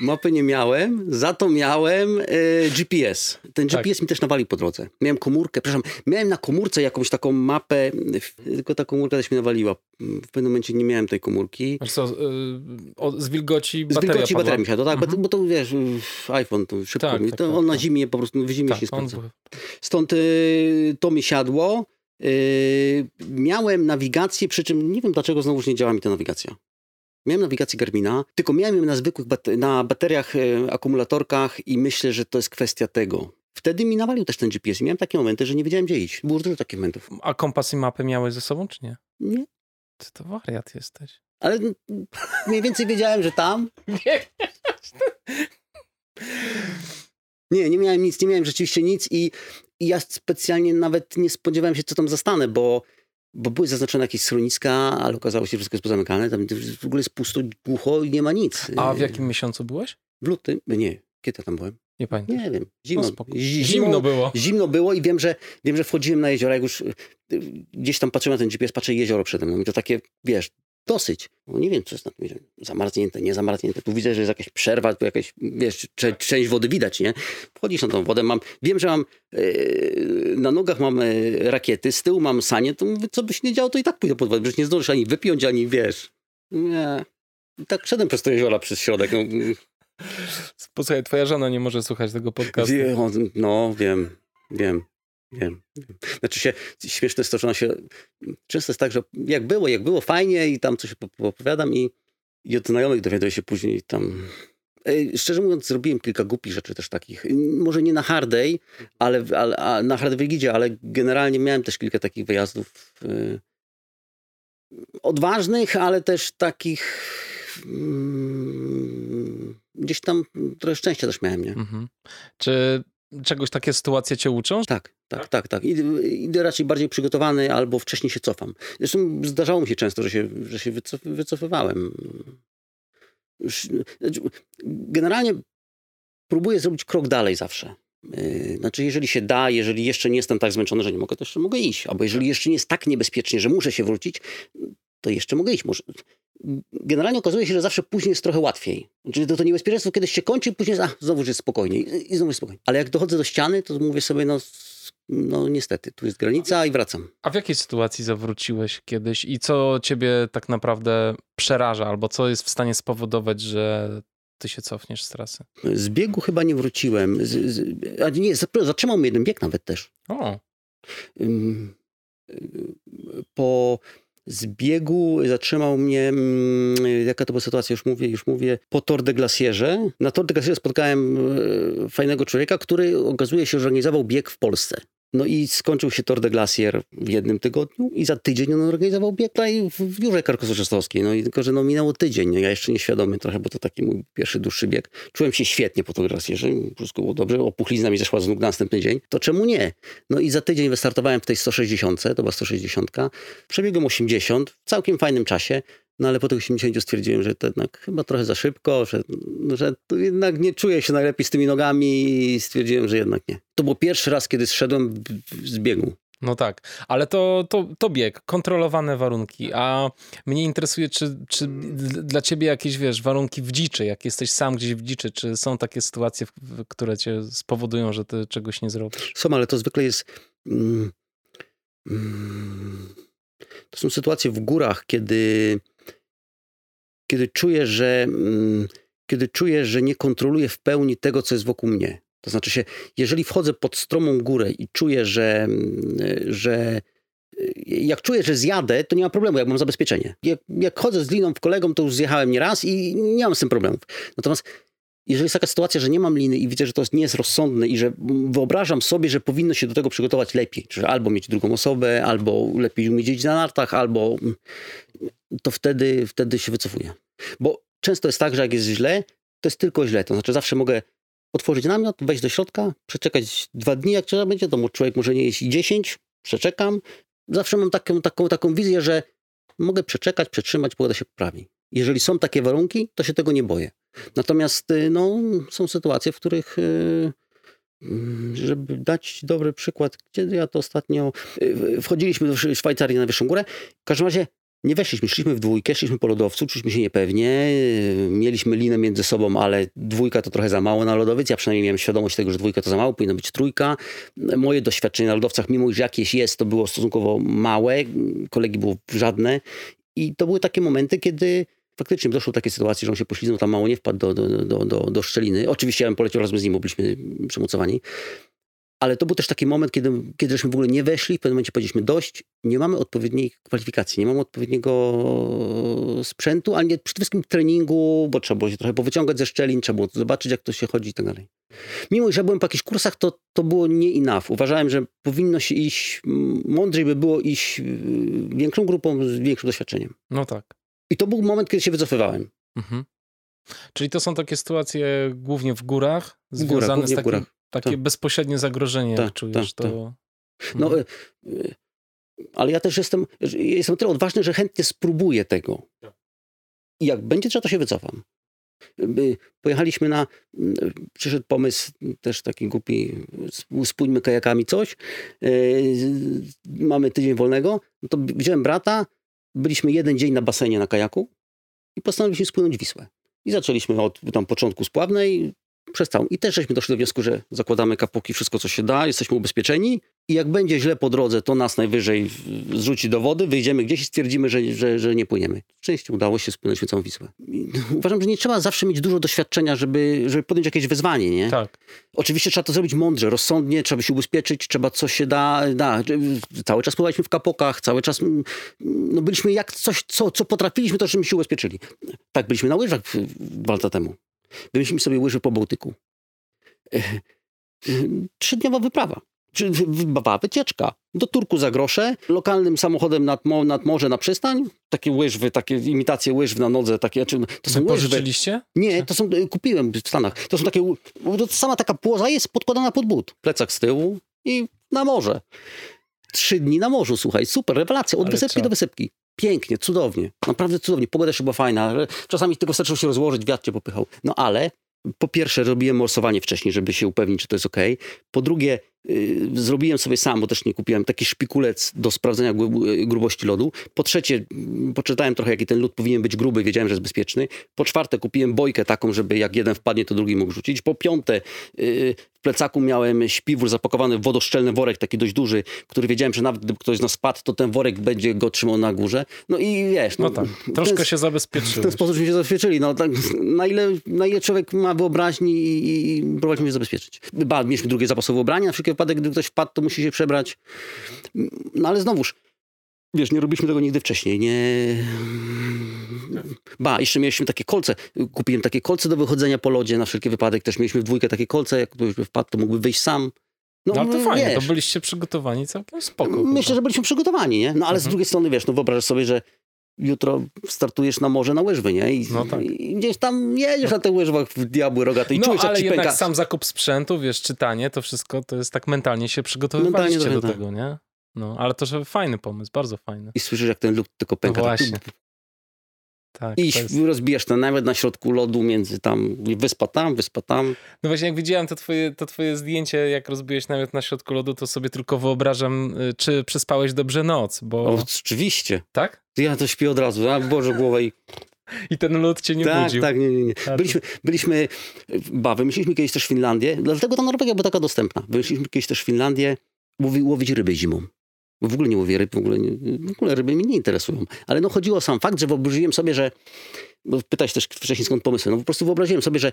Mapy nie miałem, za to miałem e, GPS. Ten GPS tak. mi też nawalił po drodze. Miałem komórkę, przepraszam, miałem na komórce jakąś taką mapę, tylko ta komórka też mi nawaliła. W pewnym momencie nie miałem tej komórki. co, y, z wilgoci bateria Z wilgoci padła. bateria mi się, to tak, mhm. bo to wiesz, iPhone to szybko tak, mi, tak, to tak, on na tak. zimie po prostu, w zimie tak, się sprawdza. Stąd y, to mi siadło. Yy, miałem nawigację, przy czym nie wiem dlaczego znowuż nie działa mi ta nawigacja. Miałem nawigację Garmina, tylko miałem ją na zwykłych bate na bateriach, yy, akumulatorkach i myślę, że to jest kwestia tego. Wtedy mi nawalił też ten GPS i miałem takie momenty, że nie wiedziałem gdzie iść. Było dużo takich momentów. A kompas i mapy miałeś ze sobą, czy nie? Nie. Ty to wariat jesteś. Ale mniej więcej wiedziałem, że tam. Nie, nie miałem nic, nie miałem rzeczywiście nic i i ja specjalnie nawet nie spodziewałem się, co tam zastanę, bo, bo były zaznaczone jakieś schroniska, ale okazało się, że wszystko jest pozamykane. Tam w ogóle jest pusto, głucho i nie ma nic. A w jakim miesiącu byłeś? W lutym? Nie. Kiedy tam byłem? Nie pamiętam. Nie wiem. Zimno, no zimno, zimno, było. Zimno było i wiem że, wiem, że wchodziłem na jezioro. Jak już y, gdzieś tam patrzyłem na ten GPS, patrzę jezioro przede mną. I to takie, wiesz, dosyć. No nie wiem, co jest na tym zamarznięte, nie zamarznięte. Tu widzę, że jest jakaś przerwa, tu jakaś, wiesz, część wody widać, nie? Wchodzisz na tą wodę, mam, wiem, że mam yy, na nogach mam yy, rakiety, z tyłu mam sanie, to mówię, co by się nie działo, to i tak pójdę pod wodę, przecież nie zdążysz ani wypiąć, ani wiesz. Nie. I tak szedłem przez to jeziora, przez środek. No. Posłuchaj, twoja żona nie może słuchać tego podcastu. Wie, no, wiem, wiem. Wiem. Znaczy się, śmieszne jest to, że się, często jest tak, że jak było, jak było, fajnie i tam coś opowiadam i, i od znajomych dowiaduję się później tam... Szczerze mówiąc, zrobiłem kilka głupich rzeczy też takich. Może nie na hardej, ale, ale na hardej Wigidzie, ale generalnie miałem też kilka takich wyjazdów yy, odważnych, ale też takich yy, gdzieś tam trochę szczęścia też miałem, nie? Mhm. Czy czegoś takie sytuacje cię uczą? Tak, tak, tak, tak. Idę, idę raczej bardziej przygotowany albo wcześniej się cofam. Zresztą zdarzało mi się często, że się, że się wycof, wycofywałem. Znaczy, generalnie próbuję zrobić krok dalej zawsze. Yy, znaczy, jeżeli się da, jeżeli jeszcze nie jestem tak zmęczony, że nie mogę, to jeszcze mogę iść. Albo jeżeli jeszcze nie jest tak niebezpiecznie, że muszę się wrócić, to jeszcze mogę iść. Może... Generalnie okazuje się, że zawsze później jest trochę łatwiej. Czyli to, to niebezpieczeństwo kiedyś się kończy, później a, znowu jest spokojnie i, i znowu jest spokojnie. Ale jak dochodzę do ściany, to mówię sobie, no, no niestety, tu jest granica i wracam. A w jakiej sytuacji zawróciłeś kiedyś i co ciebie tak naprawdę przeraża, albo co jest w stanie spowodować, że ty się cofniesz z trasy? Z biegu chyba nie wróciłem. Z, z, a nie, zatrzymał mnie jeden bieg nawet też. O. Po zbiegu zatrzymał mnie, jaka to była sytuacja, już mówię, już mówię, po Tor de Glacierze. Na Tor de Glacierze spotkałem e, fajnego człowieka, który okazuje się, że organizował bieg w Polsce. No i skończył się Tor de Glacier w jednym tygodniu i za tydzień on organizował bieg tutaj w Biurze Karkonoszostowskiej. No i tylko, że no minęło tydzień, no ja jeszcze nieświadomy trochę, bo to taki mój pierwszy dłuższy bieg. Czułem się świetnie po Tor Glacierze, wszystko było dobrze, opuchlizna mi zeszła z nóg na następny dzień. To czemu nie? No i za tydzień wystartowałem w tej 160, to była 160, przebiegłem 80 w całkiem fajnym czasie. No ale po tych 80 stwierdziłem, że to jednak chyba trochę za szybko, że, że jednak nie czuję się najlepiej z tymi nogami i stwierdziłem, że jednak nie. To był pierwszy raz, kiedy zszedłem z biegu. No tak, ale to, to, to bieg, kontrolowane warunki, a mnie interesuje, czy, czy dla ciebie jakieś, wiesz, warunki w dziczy, jak jesteś sam gdzieś w dziczy, czy są takie sytuacje, które cię spowodują, że ty czegoś nie zrobisz? Są, ale to zwykle jest... Mm, mm, to są sytuacje w górach, kiedy kiedy czuję, że, mm, kiedy czuję, że nie kontroluję w pełni tego, co jest wokół mnie. To znaczy się, jeżeli wchodzę pod stromą górę i czuję, że, mm, że jak czuję, że zjadę, to nie ma problemu, jak mam zabezpieczenie. Jak, jak chodzę z liną w kolegą, to już zjechałem nieraz i nie mam z tym problemów. Natomiast jeżeli jest taka sytuacja, że nie mam liny i widzę, że to nie jest rozsądne i że wyobrażam sobie, że powinno się do tego przygotować lepiej, czyli albo mieć drugą osobę, albo lepiej umieć jeździć na nartach, albo to wtedy, wtedy się wycofuję. Bo często jest tak, że jak jest źle, to jest tylko źle. To znaczy zawsze mogę otworzyć namiot, wejść do środka, przeczekać dwa dni, jak trzeba będzie, to człowiek może nie jeść i dziesięć, przeczekam. Zawsze mam taką, taką, taką wizję, że mogę przeczekać, przetrzymać, pogoda się poprawi. Jeżeli są takie warunki, to się tego nie boję. Natomiast y, no, są sytuacje, w których y, mm, żeby dać dobry przykład, kiedy ja to ostatnio y, wchodziliśmy do Szwajcarii na wyższą górę. W każdym razie nie weszliśmy, szliśmy w dwójkę, szliśmy po lodowcu, czuliśmy się niepewnie, mieliśmy linę między sobą, ale dwójka to trochę za mało na lodowiec. Ja przynajmniej miałem świadomość tego, że dwójka to za mało, powinna być trójka. Moje doświadczenie na lodowcach, mimo że jakieś jest, to było stosunkowo małe, kolegi było żadne. I to były takie momenty, kiedy faktycznie doszło do takiej sytuacji, że on się poślizgnął, tam mało nie wpadł do, do, do, do, do szczeliny. Oczywiście ja bym poleciał razem z nim, bo byliśmy przemocowani. Ale to był też taki moment, kiedy, kiedy żeśmy w ogóle nie weszli, w pewnym momencie powiedzieliśmy dość, nie mamy odpowiedniej kwalifikacji, nie mamy odpowiedniego sprzętu, ale nie, przede wszystkim treningu, bo trzeba było się trochę powyciągać ze szczelin, trzeba było zobaczyć, jak to się chodzi i tak dalej. Mimo, że byłem po jakichś kursach, to, to było nie enough. Uważałem, że powinno się iść, mądrzej by było iść większą grupą z większym doświadczeniem. No tak. I to był moment, kiedy się wycofywałem. Mhm. Czyli to są takie sytuacje głównie w górach, związane w górach, z takim, górach. takie tak. bezpośrednie zagrożenie, tak, jak czujesz. Tak, to... Tak. No, mhm. Ale ja też jestem, jestem tyle odważny, że chętnie spróbuję tego. Tak. I jak będzie trzeba, to się wycofam. Pojechaliśmy na, przyszedł pomysł też taki głupi, spójmy kajakami coś, mamy tydzień wolnego, no to wziąłem brata, byliśmy jeden dzień na basenie na kajaku i postanowiliśmy spłynąć Wisłę. I zaczęliśmy od tam początku spławnej, przez całą. I też żeśmy doszli do wniosku, że zakładamy kapuki, wszystko co się da, jesteśmy ubezpieczeni i jak będzie źle po drodze, to nas najwyżej zrzuci do wody, wyjdziemy gdzieś i stwierdzimy, że, że, że nie płyniemy. Szczęście udało się spłynąć całą Wisłę. I uważam, że nie trzeba zawsze mieć dużo doświadczenia, żeby, żeby podjąć jakieś wyzwanie, nie? Tak. Oczywiście trzeba to zrobić mądrze, rozsądnie, trzeba się ubezpieczyć, trzeba co się da, da. Cały czas pływaliśmy w kapokach, cały czas no byliśmy jak coś, co, co potrafiliśmy, to żeśmy się ubezpieczyli. Tak, byliśmy na łyżwach dwa lata temu. Wymyśliliśmy sobie łyżwy po Bałtyku. Trzydniowa wyprawa. Czy wyprawa, wycieczka. Do Turku za grosze, lokalnym samochodem nad, mo, nad morze na przystań. Takie łyżwy, takie imitacje łyżw na nodze. Takie, czy, to są łyżwy. Nie, to są, kupiłem w Stanach. To są takie, sama taka płoza jest podkładana pod but. Plecak z tyłu i na morze. Trzy dni na morzu, słuchaj, super, rewelacja, od Ale wysepki co? do wysepki. Pięknie, cudownie, naprawdę cudownie. Pogoda jeszcze była fajna. Czasami tylko wystarczyło się rozłożyć, wiatr cię popychał. No ale po pierwsze robiłem morsowanie wcześniej, żeby się upewnić, czy to jest ok. Po drugie zrobiłem sobie sam, bo też nie kupiłem, taki szpikulec do sprawdzenia grubości lodu. Po trzecie, mm, poczytałem trochę, jaki ten lód powinien być gruby, wiedziałem, że jest bezpieczny. Po czwarte, kupiłem bojkę taką, żeby jak jeden wpadnie, to drugi mógł rzucić. Po piąte, y, w plecaku miałem śpiwór zapakowany w wodoszczelny worek, taki dość duży, który wiedziałem, że nawet gdyby ktoś z nas spadł, to ten worek będzie go trzymał na górze. No i wiesz... No, no tak, troszkę ten, się zabezpieczyłeś. W ten sposób się zabezpieczyli. No, tak, na, ile, na ile człowiek ma wyobraźni i, i próbowaliśmy się zabezpieczyć. Ba, mieliśmy drugie zapasowe ubranie, na wszelki wypadek, gdy ktoś wpadł, to musi się przebrać. No ale znowuż, wiesz, nie robiliśmy tego nigdy wcześniej, nie... Ba, jeszcze mieliśmy takie kolce, kupiłem takie kolce do wychodzenia po lodzie na wszelki wypadek, też mieliśmy w dwójkę takie kolce, jak ktoś by wpadł, to mógłby wyjść sam. No, no ale to fajnie, wiesz, to byliście przygotowani całkiem spoko. Myślę, chyba. że byliśmy przygotowani, nie? No ale mhm. z drugiej strony, wiesz, no wyobrażasz sobie, że jutro startujesz na morze na łyżwy, nie? I, no tak. i gdzieś tam jedziesz na tych łyżwach w diabły rogate i no, czujesz, ale jak jednak pęka. sam zakup sprzętu, wiesz, czytanie, to wszystko, to jest tak mentalnie się przygotowywaliście mentalnie do tego, nie? No, ale to że fajny pomysł, bardzo fajny. I słyszysz, jak ten lód tylko pęka. No właśnie. Tak, I jest... rozbijasz ten nawet na środku lodu między tam, wyspa tam, wyspa tam. No właśnie, jak widziałem to twoje, to twoje zdjęcie, jak rozbiłeś nawet na środku lodu, to sobie tylko wyobrażam, y, czy przespałeś dobrze noc, bo... O, oczywiście. Tak? Ja to śpię od razu, a Boże, głowę i... I ten lód cię nie tak, budził. Tak, nie, nie, nie. Byliśmy, byliśmy, ba, wymyśliliśmy kiedyś też Finlandię, dlatego ta Norwegia była taka dostępna. Wymyśliliśmy kiedyś też Finlandię, łowi, łowić ryby zimą. W ogóle nie łowię ryb, w ogóle, nie, w ogóle ryby mnie nie interesują. Ale no chodziło o sam fakt, że wyobraziłem sobie, że, bo pytałeś też wcześniej skąd pomysły, no po prostu wyobraziłem sobie, że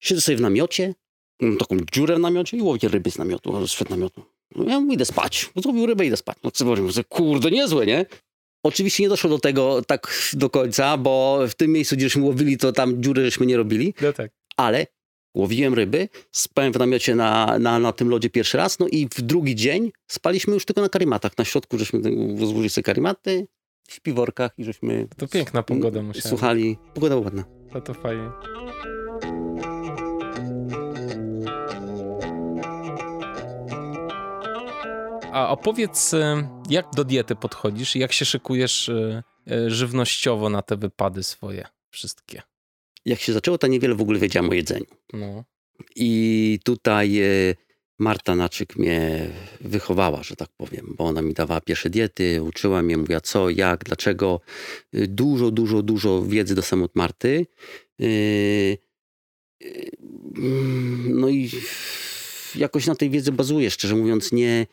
siedzę sobie w namiocie, mam taką dziurę w namiocie i łowię ryby z namiotu, z namiotu. No ja idę spać, złowił rybę i idę spać. No co powiem, kurde, niezłe, nie? Oczywiście nie doszło do tego tak do końca, bo w tym miejscu, gdzieśmy łowili, to tam dziury żeśmy nie robili. No tak. Ale łowiłem ryby, spałem w namiocie na, na, na tym lodzie pierwszy raz, no i w drugi dzień spaliśmy już tylko na karimatach. Na środku żeśmy rozłożyli sobie karimaty w śpiworkach i żeśmy... To piękna pogoda musiała. Słuchali. Pogoda była ładna. To to fajnie. A opowiedz, y, jak do diety podchodzisz i jak się szykujesz y, y, żywnościowo na te wypady swoje wszystkie? Jak się zaczęło, to niewiele w ogóle wiedziałem o jedzeniu. No. I tutaj Marta Naczyk mnie wychowała, że tak powiem, bo ona mi dawała pierwsze diety, uczyła mnie, mówiła co, jak, dlaczego. Dużo, dużo, dużo wiedzy do od Marty. No i jakoś na tej wiedzy bazuję, szczerze mówiąc, nie,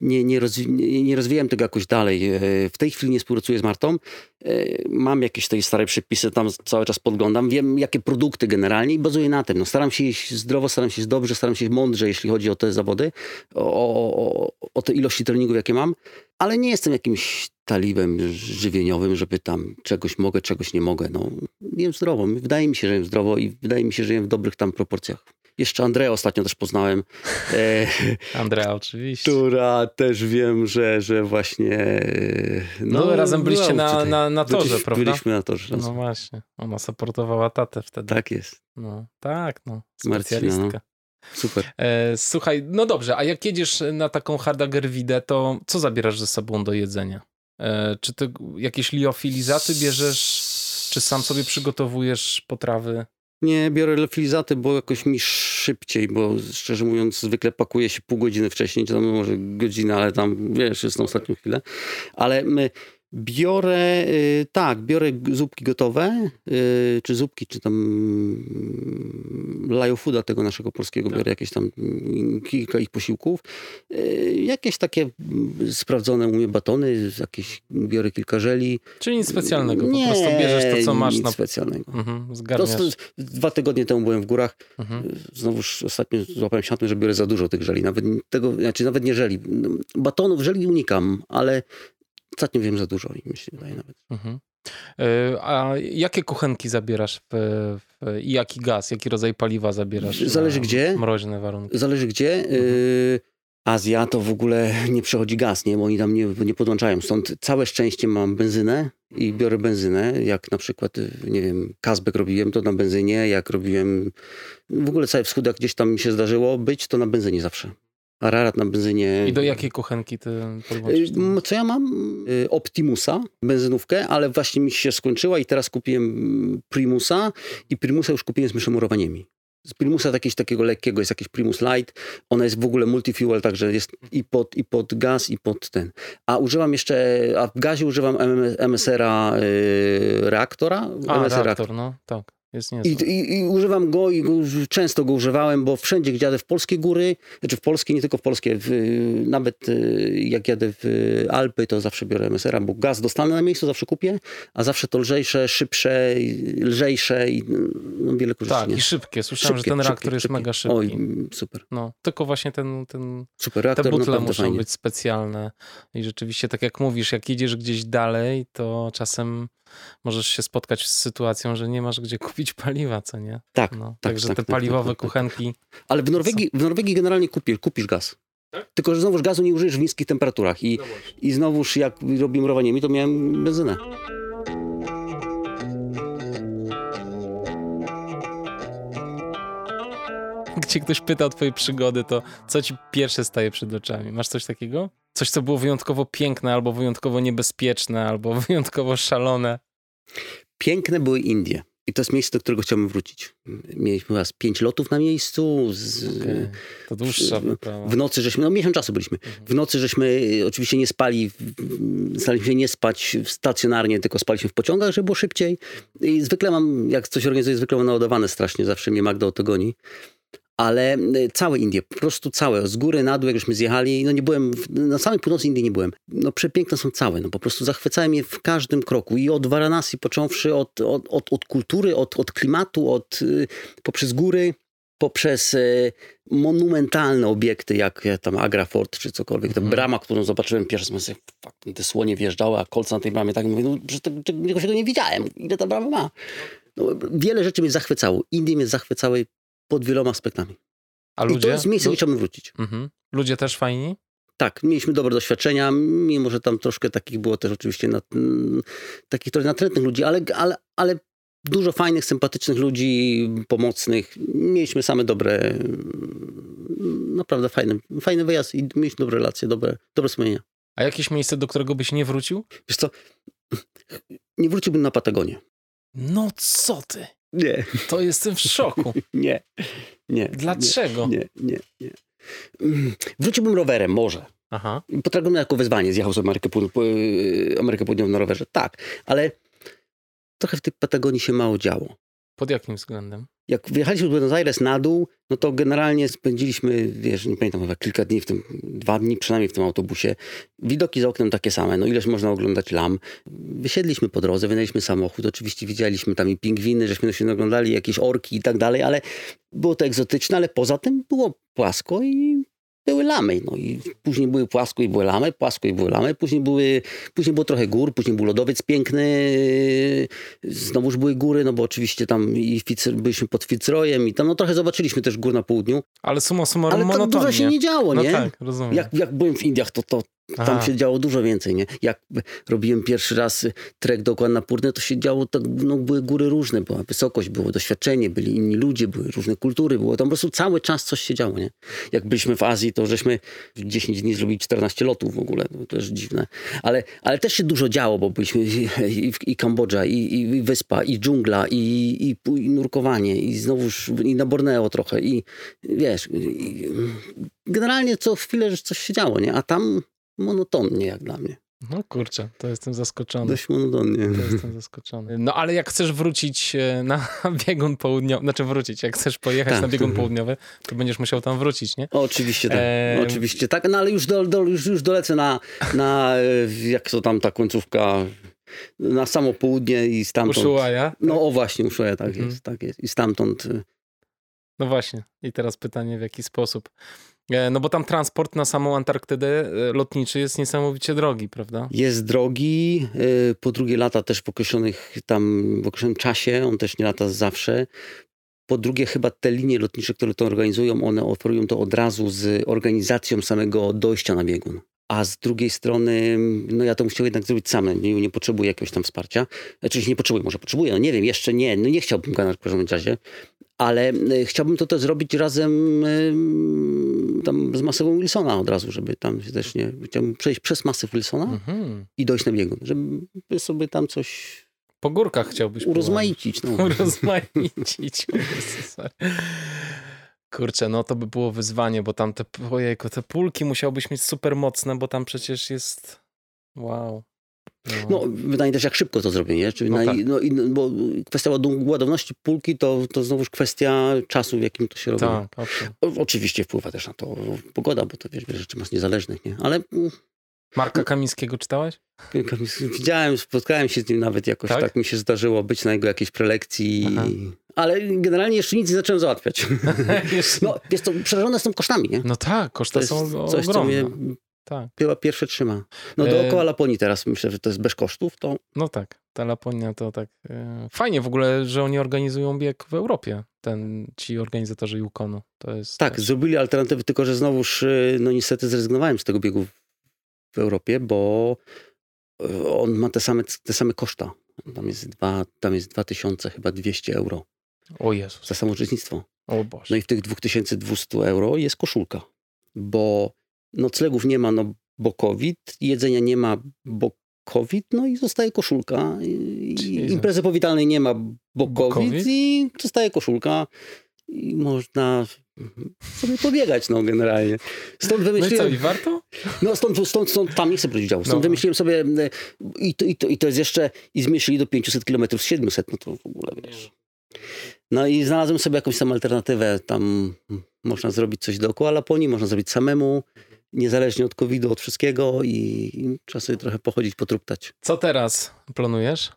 nie, nie, rozwi nie rozwijałem tego jakoś dalej. E, w tej chwili nie współpracuję z Martą. E, mam jakieś tej stare przepisy, tam cały czas podglądam. Wiem, jakie produkty generalnie i bazuję na tym. No, staram się jeść zdrowo, staram się jeść dobrze, staram się jeść mądrze, jeśli chodzi o te zawody, o, o, o te ilości treningów, jakie mam. Ale nie jestem jakimś talibem żywieniowym, żeby tam czegoś mogę, czegoś nie mogę. No, jem zdrowo. Wydaje mi się, że jem zdrowo i wydaje mi się, że jem w dobrych tam proporcjach. Jeszcze Andrea ostatnio też poznałem. E, Andrea oczywiście. Która też wiem, że, że właśnie... E, no, no razem byliście na, na, na torze, byliśmy, prawda? Byliśmy na torze. No właśnie. Ona supportowała tatę wtedy. Tak jest. No, tak, no. Specjalistka. Marcina, no. Super. E, słuchaj, no dobrze, a jak jedziesz na taką hardagerwidę, to co zabierasz ze sobą do jedzenia? Czy ty jakieś liofilizaty bierzesz, czy sam sobie przygotowujesz potrawy? Nie biorę lofilizaty, bo jakoś mi szybciej, bo szczerze mówiąc zwykle pakuję się pół godziny wcześniej, czy tam może godzinę, ale tam wiesz, jest na ostatnią chwilę. Ale my Biorę, y, tak, biorę zupki gotowe, y, czy zupki, czy tam mm, fooda tego naszego polskiego, tak. biorę jakieś tam mm, kilka ich posiłków. Y, jakieś takie mm, sprawdzone u mnie batony, jakieś, biorę kilka żeli. Czyli nic specjalnego, po nie, prostu bierzesz to, co masz. nic na... specjalnego. Mhm, to, to, dwa tygodnie temu byłem w górach, mhm. znowuż ostatnio złapałem się na tym, że biorę za dużo tych żeli, nawet tego, znaczy nawet nie żeli. Batonów żeli unikam, ale Ostatnio wiem za dużo i mi się wydaje nawet. Mhm. E, a jakie kuchenki zabierasz w, i jaki gaz, jaki rodzaj paliwa zabierasz? Zależy gdzie. Mroźne warunki. Zależy gdzie. Mhm. Y, Azja to w ogóle nie przechodzi gaz, nie? bo oni tam nie, nie podłączają. Stąd całe szczęście mam benzynę i biorę benzynę. Jak na przykład, y, nie wiem, Kazbek robiłem, to na benzynie. Jak robiłem w ogóle cały wschód, jak gdzieś tam mi się zdarzyło być, to na benzynie zawsze. Ararat na benzynie. I do jakiej kuchenki ty podłączysz? Y, co ja mam? Y, Optimusa, benzynówkę, ale właśnie mi się skończyła i teraz kupiłem Primusa i Primusa już kupiłem z myszomurowaniami. Z Primusa jakiegoś takiego lekkiego jest jakiś Primus Light. Ona jest w ogóle multifuel, także jest i pod, i pod gaz, i pod ten. A używam jeszcze, a w gazie używam MSR-a yy, reaktora. A, MSR reaktor, no tak. I, i, I, używam go i go, często go używałem, bo wszędzie, gdzie jadę w polskie góry, znaczy w polskie, nie tylko w polskie, w, nawet y, jak jadę w Alpy, to zawsze biorę MSR-a, bo gaz dostanę na miejscu, zawsze kupię, a zawsze to lżejsze, szybsze, lżejsze i no, wiele korzyści. Tak, i szybkie. Słyszałem, szybkie, że ten reaktor szybkie, jest mega szybki. Oj, super. No, tylko właśnie ten, ten super reaktor, te butle muszą fajnie. być specjalne i rzeczywiście, tak jak mówisz, jak jedziesz gdzieś dalej, to czasem możesz się spotkać z sytuacją, że nie masz gdzie kupić paliwa, co nie? Tak. No, tak także tak, te tak, paliwowe tak, kuchenki. Ale w Norwegii, w Norwegii generalnie kupisz, kupisz gaz. Tak? Tylko, że znowuż gazu nie użyjesz w niskich temperaturach. I, no i znowuż jak robiłem rowanie to miałem benzynę. Gdzie ktoś pyta o twoje przygody, to co ci pierwsze staje przed oczami? Masz coś takiego? Coś, co było wyjątkowo piękne, albo wyjątkowo niebezpieczne, albo wyjątkowo szalone? Piękne były Indie. I to jest miejsce, do którego chciałbym wrócić. Mieliśmy raz pięć lotów na miejscu. Z, okay. To dłuższa wyprawa. W nocy żeśmy, no miesiąc czasu byliśmy. Mhm. W nocy żeśmy oczywiście nie spali, staraliśmy się nie spać stacjonarnie, tylko spaliśmy w pociągach, żeby było szybciej. I zwykle mam, jak coś organizuję, zwykle mam naładowane strasznie, zawsze mnie Magda o to goni ale y, całe Indie, po prostu całe, z góry na dół, jak żeśmy zjechali, no nie byłem, na samej północy Indii nie byłem. No przepiękne są całe, no po prostu zachwycałem je w każdym kroku i od Varanasi począwszy, od, od, od, od kultury, od, od klimatu, od, y, poprzez góry, poprzez y, monumentalne obiekty, jak tam Agra Fort czy cokolwiek. Ta mhm. brama, którą zobaczyłem pierwszy raz, fuck, te słonie wjeżdżały, a kolce na tej bramie, tak mówię, no, że tego, tego nie widziałem, ile ta brama ma. No, wiele rzeczy mnie zachwycało. Indie mnie zachwycały pod wieloma aspektami. A ludzie? I to jest miejsce, gdzie chciałbym wrócić. Mhm. Ludzie też fajni? Tak, mieliśmy dobre doświadczenia, mimo że tam troszkę takich było też oczywiście na, takich trochę natrętnych ludzi, ale, ale, ale dużo fajnych, sympatycznych ludzi, pomocnych. Mieliśmy same dobre, naprawdę fajny, fajny wyjazd i mieliśmy dobre relacje, dobre, dobre wspomnienia. A jakieś miejsce, do którego byś nie wrócił? Wiesz co, nie wróciłbym na Patagonię. No co ty? Nie. To jestem w szoku. nie. Nie. Dlaczego? Nie, nie, nie. Wróciłbym rowerem, może. Aha. Potraktowałem jako wyzwanie. Zjechał sobie Amerykę, Amerykę Południową na rowerze. Tak, ale trochę w tej Patagonii się mało działo. Pod jakim względem? Jak wyjechaliśmy do Buenos Aires na dół, no to generalnie spędziliśmy, wiesz, nie pamiętam, chyba kilka dni w tym, dwa dni przynajmniej w tym autobusie. Widoki za oknem takie same, no ileż można oglądać lam. Wysiedliśmy po drodze, wynajęliśmy samochód, oczywiście widzieliśmy tam i pingwiny, żeśmy się oglądali, jakieś orki i tak dalej, ale było to egzotyczne, ale poza tym było płasko i były lamy. No i później były płasko i były lamy, płasko i były lamy. Później, były, później było trochę gór, później był lodowiec piękny. Znowuż były góry, no bo oczywiście tam i Ficer, byliśmy pod Fitzroyem i tam no trochę zobaczyliśmy też gór na południu. Ale suma summarum Ale tam monotonnie. dużo się nie działo, no nie? tak, rozumiem. Jak, jak byłem w Indiach, to, to tam Aha. się działo dużo więcej, nie? Jak robiłem pierwszy raz trek do Annapurny, to się działo, tak, no, były góry różne, była wysokość, było doświadczenie, byli inni ludzie, były różne kultury, było tam po prostu cały czas coś się działo, nie? Jak byliśmy w Azji, to żeśmy w 10 dni zrobili 14 lotów w ogóle, to też dziwne. Ale, ale też się dużo działo, bo byliśmy i, i, i Kambodża, i, i, wyspa, i dżungla, i, i, i nurkowanie, i znowuż i na Borneo trochę, i wiesz, i, generalnie co chwilę coś się działo, nie? A tam monotonnie jak dla mnie. No kurczę, to jestem zaskoczony. Dość monotonnie. To jestem zaskoczony. No ale jak chcesz wrócić e, na biegun południowy, znaczy wrócić, jak chcesz pojechać Tak. na biegun południowy, to będziesz musiał tam wrócić, nie? Oczywiście tak, Em. oczywiście tak, no ale już, do, do, już, już dolecę na, na, e, jak to tam ta końcówka, na samo południe i stamtąd. Ushuaia? No o właśnie, Ushuaia, tak Mhm. jest, tak jest. I stamtąd, e, No właśnie. I teraz pytanie, w jaki sposób? E, No bo tam transport na samą Antarktydę e, lotniczy jest niesamowicie drogi, prawda? jest drogi, e, po drugie lata też w określonych tam, w określonym czasie, on też nie lata zawsze. Po drugie, chyba te linie lotnicze, które to organizują, one oferują to od razu z organizacją samego dojścia na biegun. A z drugiej strony, no ja to musiał jednak zrobić sam, nie, nie potrzebuję jakiegoś tam wsparcia. Znaczy nie potrzebuję, może potrzebuję, no nie wiem, jeszcze nie, no nie chciałbym go na każdym razie, ale chciałbym to też zrobić razem tam z masową Wilsona od razu, żeby tam się też nie, chciałbym przejść przez masę Wilsona Mhm. i dojść na biegun, żeby sobie tam coś Po górkach chciałbyś Urozmaicić, no. Urozmaicić. Kurczę, no to by było wyzwanie, bo tam te, ojejku, te pulki musiałbyś mieć super mocne, bo tam przecież jest, wow. No, no wydaje też jak szybko to zrobię, nie? Czyli no, tak. no, bo kwestia ładowności pulki to, to znowuż kwestia czasu, w jakim to się robi. Tak, o, oczywiście wpływa też na to pogoda, bo to wiesz, wiele rzeczy masz niezależnych, nie? Ale... Marka Kamińskiego czytałeś? Widziałem, spotkałem się z nim nawet jakoś, tak, tak mi się zdarzyło być na jego jakiejś prelekcji. Aha. Ale generalnie jeszcze nic nie zacząłem załatwiać. no, jest to przerażone tym kosztami, nie? No tak, koszty są coś, ogromne. co mnie tak. Chyba pierwsze trzyma. No e, dookoła Laponii teraz myślę, że to jest bez kosztów. To... No tak, ta Laponia to tak. E, fajnie w ogóle, że oni organizują bieg w Europie. Ten, ci organizatorzy Yukonu. To jest tak, też... zrobili alternatywy, tylko że znowuż e, no niestety zrezygnowałem z tego biegu w Europie, bo on ma te same, te same koszta. Tam jest, dwa, tam jest 2000 chyba 200 euro. O Jezus. Za samo uczestnictwo. O Boże. No i w tych 2200 euro jest koszulka, bo noclegów nie ma, no bo COVID, jedzenia nie ma, bo COVID, no i zostaje koszulka. I imprezy powitalnej nie ma, bo, COVID, COVID, i zostaje koszulka. I można sobie pobiegać, no generalnie. Stąd wymyśliłem... No i co, i warto? No stąd, stąd, stąd tam nie chcę brać udziału. Stąd no. wymyśliłem sobie e, i to, i, to, i to jest jeszcze, i zmieścili do 500 km z 700, no to w ogóle wiesz. No i znalazłem sobie jakąś tam alternatywę. Tam można zrobić coś dookoła Laponii, można zrobić samemu niezależnie od COVID-u, od wszystkiego i, i trzeba sobie trochę pochodzić, potruptać. Co teraz planujesz?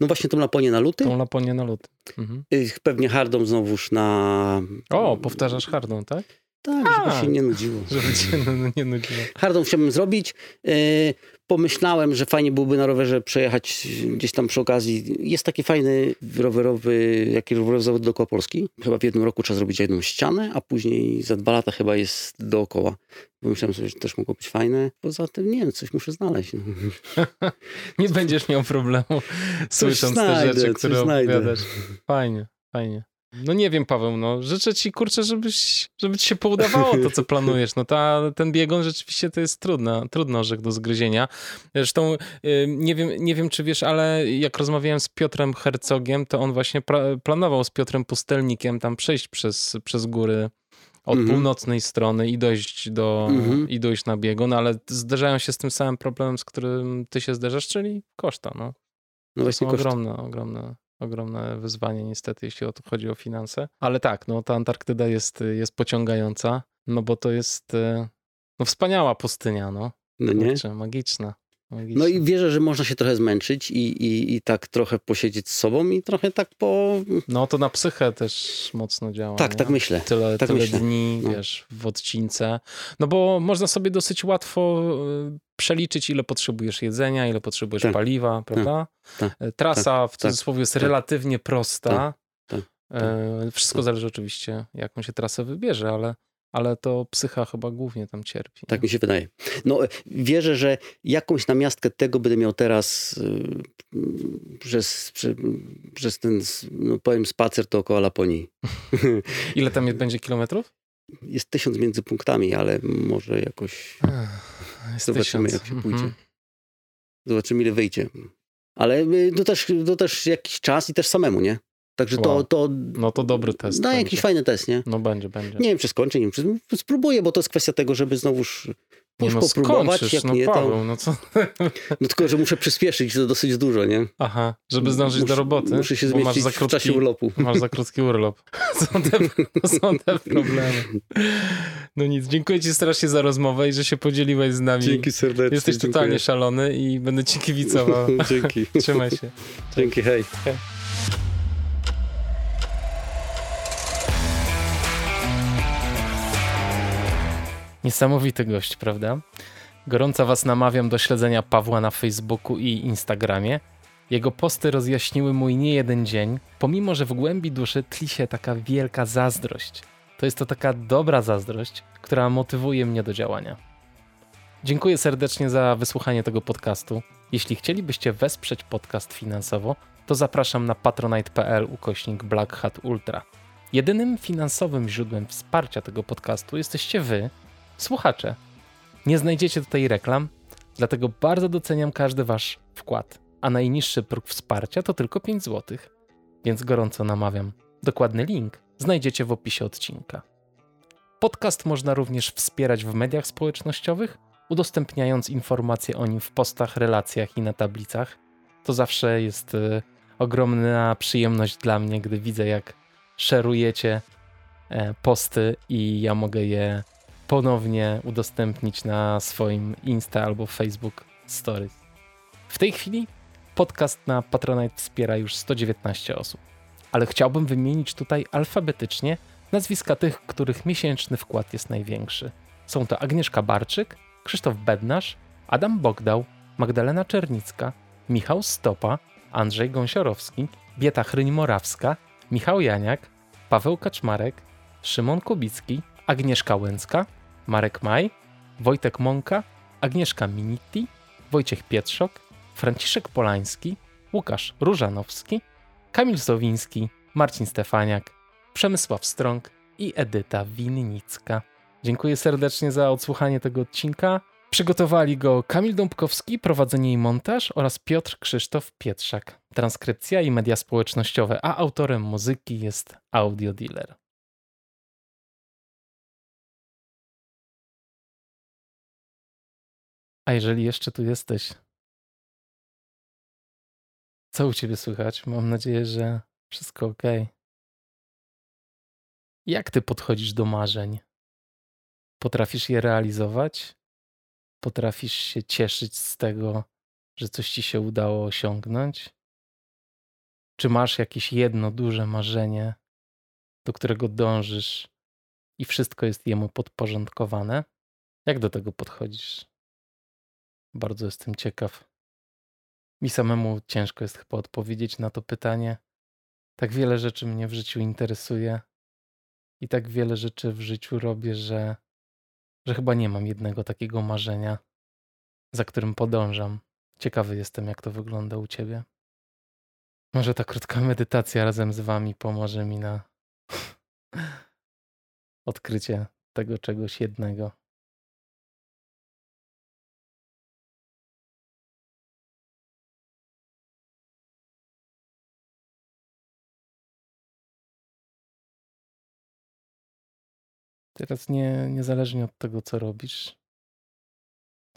No właśnie tą Laponię na luty. Tą Laponię na luty. Mhm. Pewnie hardą znowuż na... O, powtarzasz hardą, tak? Tak, żeby się nie nudziło. Żeby się nie nudziło. Hardą chciałbym zrobić. Yy, pomyślałem, że fajnie byłoby na rowerze przejechać gdzieś tam przy okazji. Jest taki fajny rowerowy, jaki rowerowy zawód dookoła Polski. Chyba w jednym roku trzeba zrobić jedną ścianę, a później za dwa lata chyba jest dookoła. Pomyślałem sobie, że też mogło być fajne. Poza tym, nie wiem, coś muszę znaleźć. nie będziesz miał problemu słysząc znajdę, te rzeczy, które opowiadasz. Fajnie, fajnie. No nie wiem, Paweł, no życzę ci, kurczę, żebyś, żeby ci się poudawało to, co planujesz. No ta, ten biegon rzeczywiście to jest trudna, trudny orzech do zgryzienia. Zresztą nie wiem, nie wiem, czy wiesz, ale jak rozmawiałem z Piotrem Hercogiem, to on właśnie planował z Piotrem Pustelnikiem tam przejść przez, przez góry od -hmm. północnej strony i dojść do, -hmm. i dojść na biegun, ale zderzają się z tym samym problemem, z którym ty się zderzasz, czyli koszta, no. No właśnie koszta. ogromne, ogromne ogromne wyzwanie niestety, jeśli o to chodzi o finanse. Ale tak, no ta Antarktyda jest, jest pociągająca, no bo to jest e, no, wspaniała pustynia, no. No nie? Kurczę, magiczna. No i wierzę, że można się trochę zmęczyć i, i, i tak trochę posiedzieć z sobą i trochę tak po... No to na psychę też mocno działa. Tak, nie? tak myślę. Tyle, tak tyle myślę. dni, no. wiesz, w odcince. No bo można sobie dosyć łatwo e, przeliczyć, ile potrzebujesz jedzenia, ile potrzebujesz tak. paliwa, tak. prawda? Tak. E, trasa tak. w tak. cudzysłowie jest relatywnie prosta. E, wszystko zależy oczywiście, jaką się trasę wybierze, ale ale to psycha chyba głównie tam cierpi. Tak mi się wydaje. No, wierzę, że jakąś namiastkę tego będę miał teraz yy, przez, przy, przez ten, no powiem, spacer dookoła Laponii. Ile tam będzie kilometrów? Jest tysiąc między punktami, ale może jakoś Ech, zobaczymy, tysiąc. jak się pójdzie. Mhm. Zobaczymy, ile wyjdzie. Ale y, to też, to też jakiś czas i też samemu, nie? Także wow. to, to. No to dobry test. Da jakiś fajny test, nie? No będzie, będzie. Nie wiem, czy skończę, nie wiem, czy spróbuję, bo to jest kwestia tego, żeby znowuż nie no, popróbować, jak no, nie Paweł, to... no co? No tylko, że muszę przyspieszyć, to dosyć dużo, nie? Aha, żeby zdążyć do roboty. Muszę się zmieścić krótki, w czasie urlopu. Masz za krótki urlop. Są te, są te problemy. No nic, dziękuję ci strasznie za rozmowę i że się podzieliłeś z nami. Dzięki serdecznie. Jesteś dziękuję. totalnie szalony i będę ci kibicował. Dzięki. Trzymaj się. Dzięki, hej. hej. Niesamowity gość, prawda? Gorąco Was namawiam do śledzenia Pawła na Facebooku i Instagramie. Jego posty rozjaśniły mój nie jeden dzień, pomimo że w głębi duszy tli się taka wielka zazdrość. To jest to taka dobra zazdrość, która motywuje mnie do działania. Dziękuję serdecznie za wysłuchanie tego podcastu. Jeśli chcielibyście wesprzeć podcast finansowo, to zapraszam na patronite.pl ukośnik Black Hat Ultra. Jedynym finansowym źródłem wsparcia tego podcastu jesteście wy, słuchacze. Nie znajdziecie tutaj reklam, dlatego bardzo doceniam każdy wasz wkład. a najniższy próg wsparcia to tylko 5 zł. Więc gorąco namawiam. Dokładny link znajdziecie w opisie odcinka. Podcast można również wspierać w mediach społecznościowych, udostępniając informacje o nim w postach, relacjach i na tablicach. To zawsze jest y, ogromna przyjemność dla mnie, gdy widzę, jak szerujecie e, posty i ja mogę je ponownie udostępnić na swoim Insta albo Facebook Stories. W tej chwili podcast na Patronite wspiera już 119 osób, ale chciałbym wymienić tutaj alfabetycznie nazwiska tych, których miesięczny wkład jest największy. Są to Agnieszka Barczyk, Krzysztof Bednarz, Adam Bogdał, Magdalena Czernicka, Michał Stopa, Andrzej Gąsiorowski, Bieta Chryń-Morawska, Michał Janiak, Paweł Kaczmarek, Szymon Kubicki, Agnieszka Łęcka, Marek Maj, Wojtek Mąka, Agnieszka Minitti, Wojciech Pietrzok, Franciszek Polański, Łukasz Różanowski, Kamil Sowiński, Marcin Stefaniak, Przemysław Strąg i Edyta Winnicka. Dziękuję serdecznie za odsłuchanie tego odcinka. Przygotowali go Kamil Dąbkowski, prowadzenie i montaż oraz Piotr Krzysztof Pietrzak. Transkrypcja i media społecznościowe, a autorem muzyki jest Audio Dealer. A jeżeli jeszcze tu jesteś, co u ciebie słychać? Mam nadzieję, że wszystko ok. Jak ty podchodzisz do marzeń? Potrafisz je realizować? Potrafisz się cieszyć z tego, że coś ci się udało osiągnąć? Czy masz jakieś jedno duże marzenie, do którego dążysz i wszystko jest jemu podporządkowane? Jak do tego podchodzisz? Bardzo jestem ciekaw. Mi samemu ciężko jest chyba odpowiedzieć na to pytanie. Tak wiele rzeczy mnie w życiu interesuje i tak wiele rzeczy w życiu robię, że, że chyba nie mam jednego takiego marzenia, za którym podążam. Ciekawy jestem, jak to wygląda u ciebie. Może ta krótka medytacja razem z wami pomoże mi na odkrycie tego czegoś jednego. Teraz nie, niezależnie od tego, co robisz,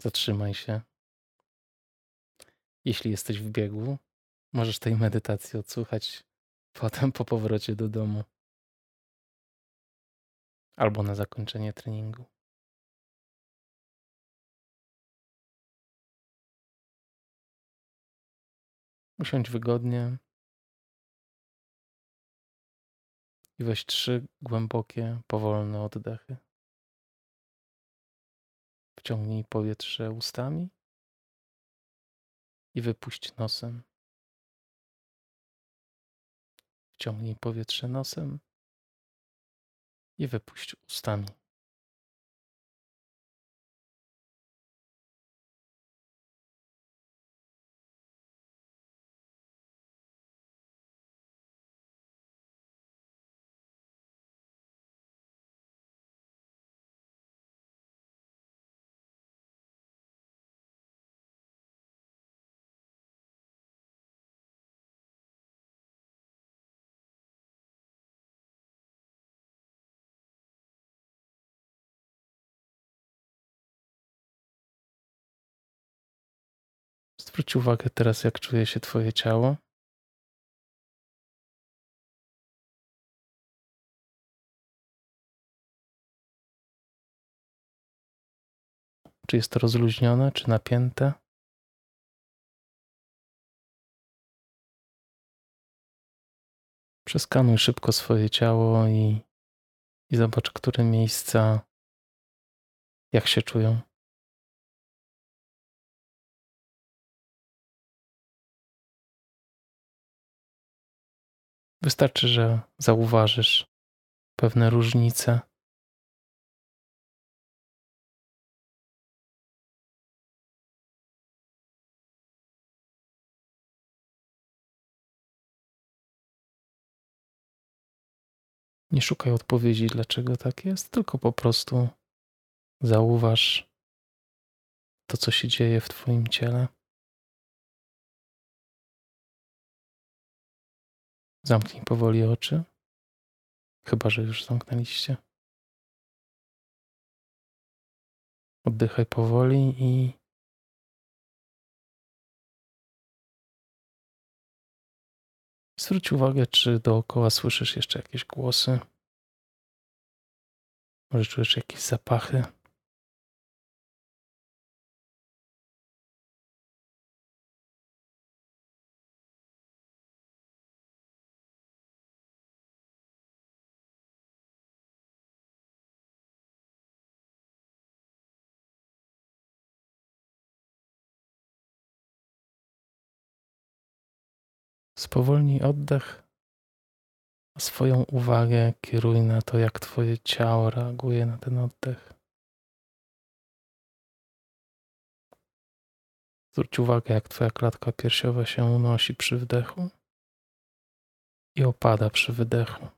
zatrzymaj się. Jeśli jesteś w biegu, możesz tej medytacji odsłuchać potem po powrocie do domu albo na zakończenie treningu. Usiądź wygodnie, weź trzy głębokie, powolne oddechy. Wciągnij powietrze ustami i wypuść nosem. Wciągnij powietrze nosem i wypuść ustami. Zwróć uwagę teraz, jak czuje się Twoje ciało. Czy jest to rozluźnione, czy napięte? Przeskanuj szybko swoje ciało i, i zobacz, które miejsca, jak się czują. Wystarczy, że zauważysz pewne różnice. Nie szukaj odpowiedzi, dlaczego tak jest, tylko po prostu zauważ to, co się dzieje w Twoim ciele. Zamknij powoli oczy. Chyba, że już zamknęliście. Oddychaj powoli i zwróć uwagę, czy dookoła słyszysz jeszcze jakieś głosy. Może czujesz jakieś zapachy. Spowolnij oddech, a swoją uwagę kieruj na to, jak Twoje ciało reaguje na ten oddech. Zwróć uwagę, jak Twoja klatka piersiowa się unosi przy wdechu i opada przy wydechu.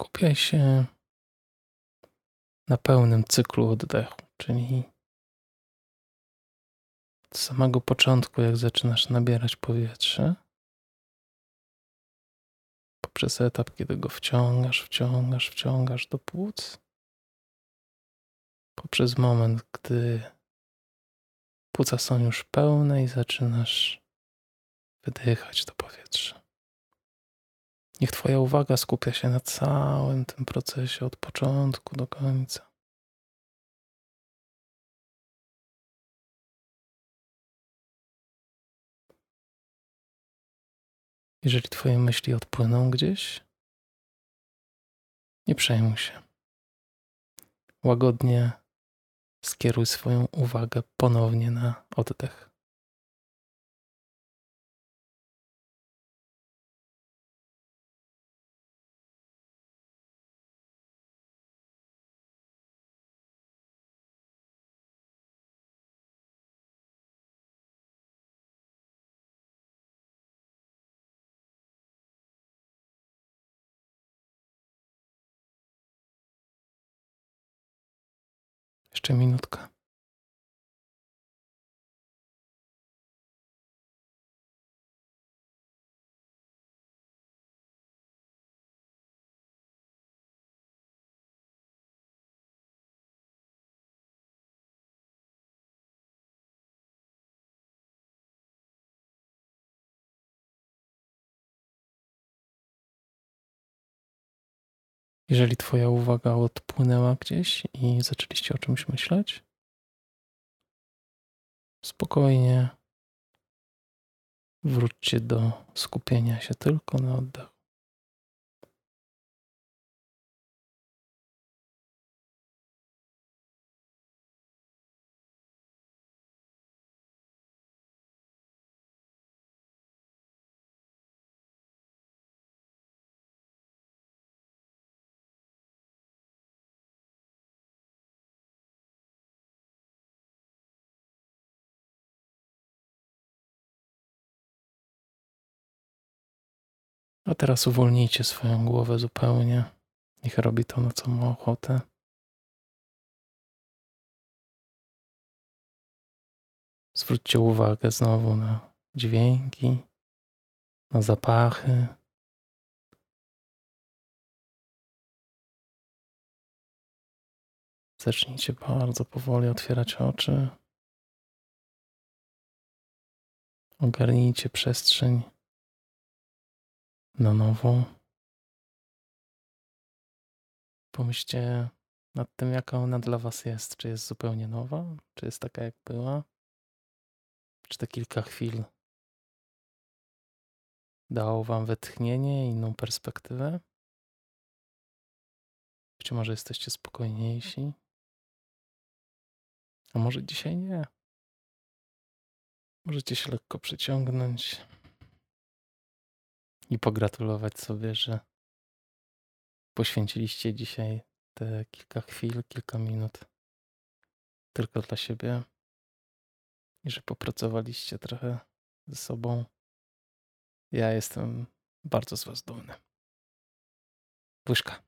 Skupiaj się na pełnym cyklu oddechu, czyli od samego początku, jak zaczynasz nabierać powietrze, poprzez etap, kiedy go wciągasz, wciągasz, wciągasz do płuc, poprzez moment, gdy płuca są już pełne i zaczynasz wydychać to powietrze. Niech Twoja uwaga skupia się na całym tym procesie od początku do końca. Jeżeli Twoje myśli odpłyną gdzieś, nie przejmuj się. Łagodnie skieruj swoją uwagę ponownie na oddech. Jeszcze minutka. Jeżeli Twoja uwaga odpłynęła gdzieś i zaczęliście o czymś myśleć, spokojnie wróćcie do skupienia się tylko na oddechu. A teraz uwolnijcie swoją głowę zupełnie. Niech robi to, na co ma ochotę. Zwróćcie uwagę znowu na dźwięki, na zapachy. Zacznijcie bardzo powoli otwierać oczy. Ogarnijcie przestrzeń na nowo. Pomyślcie nad tym, jaka ona dla Was jest. Czy jest zupełnie nowa? Czy jest taka, jak była? Czy te kilka chwil dało Wam wytchnienie, inną perspektywę? Być może jesteście spokojniejsi? A może dzisiaj nie? Możecie się lekko przyciągnąć i pogratulować sobie, że poświęciliście dzisiaj te kilka chwil, kilka minut tylko dla siebie. i że popracowaliście trochę ze sobą. Ja jestem bardzo z Was dumny. Łyżka.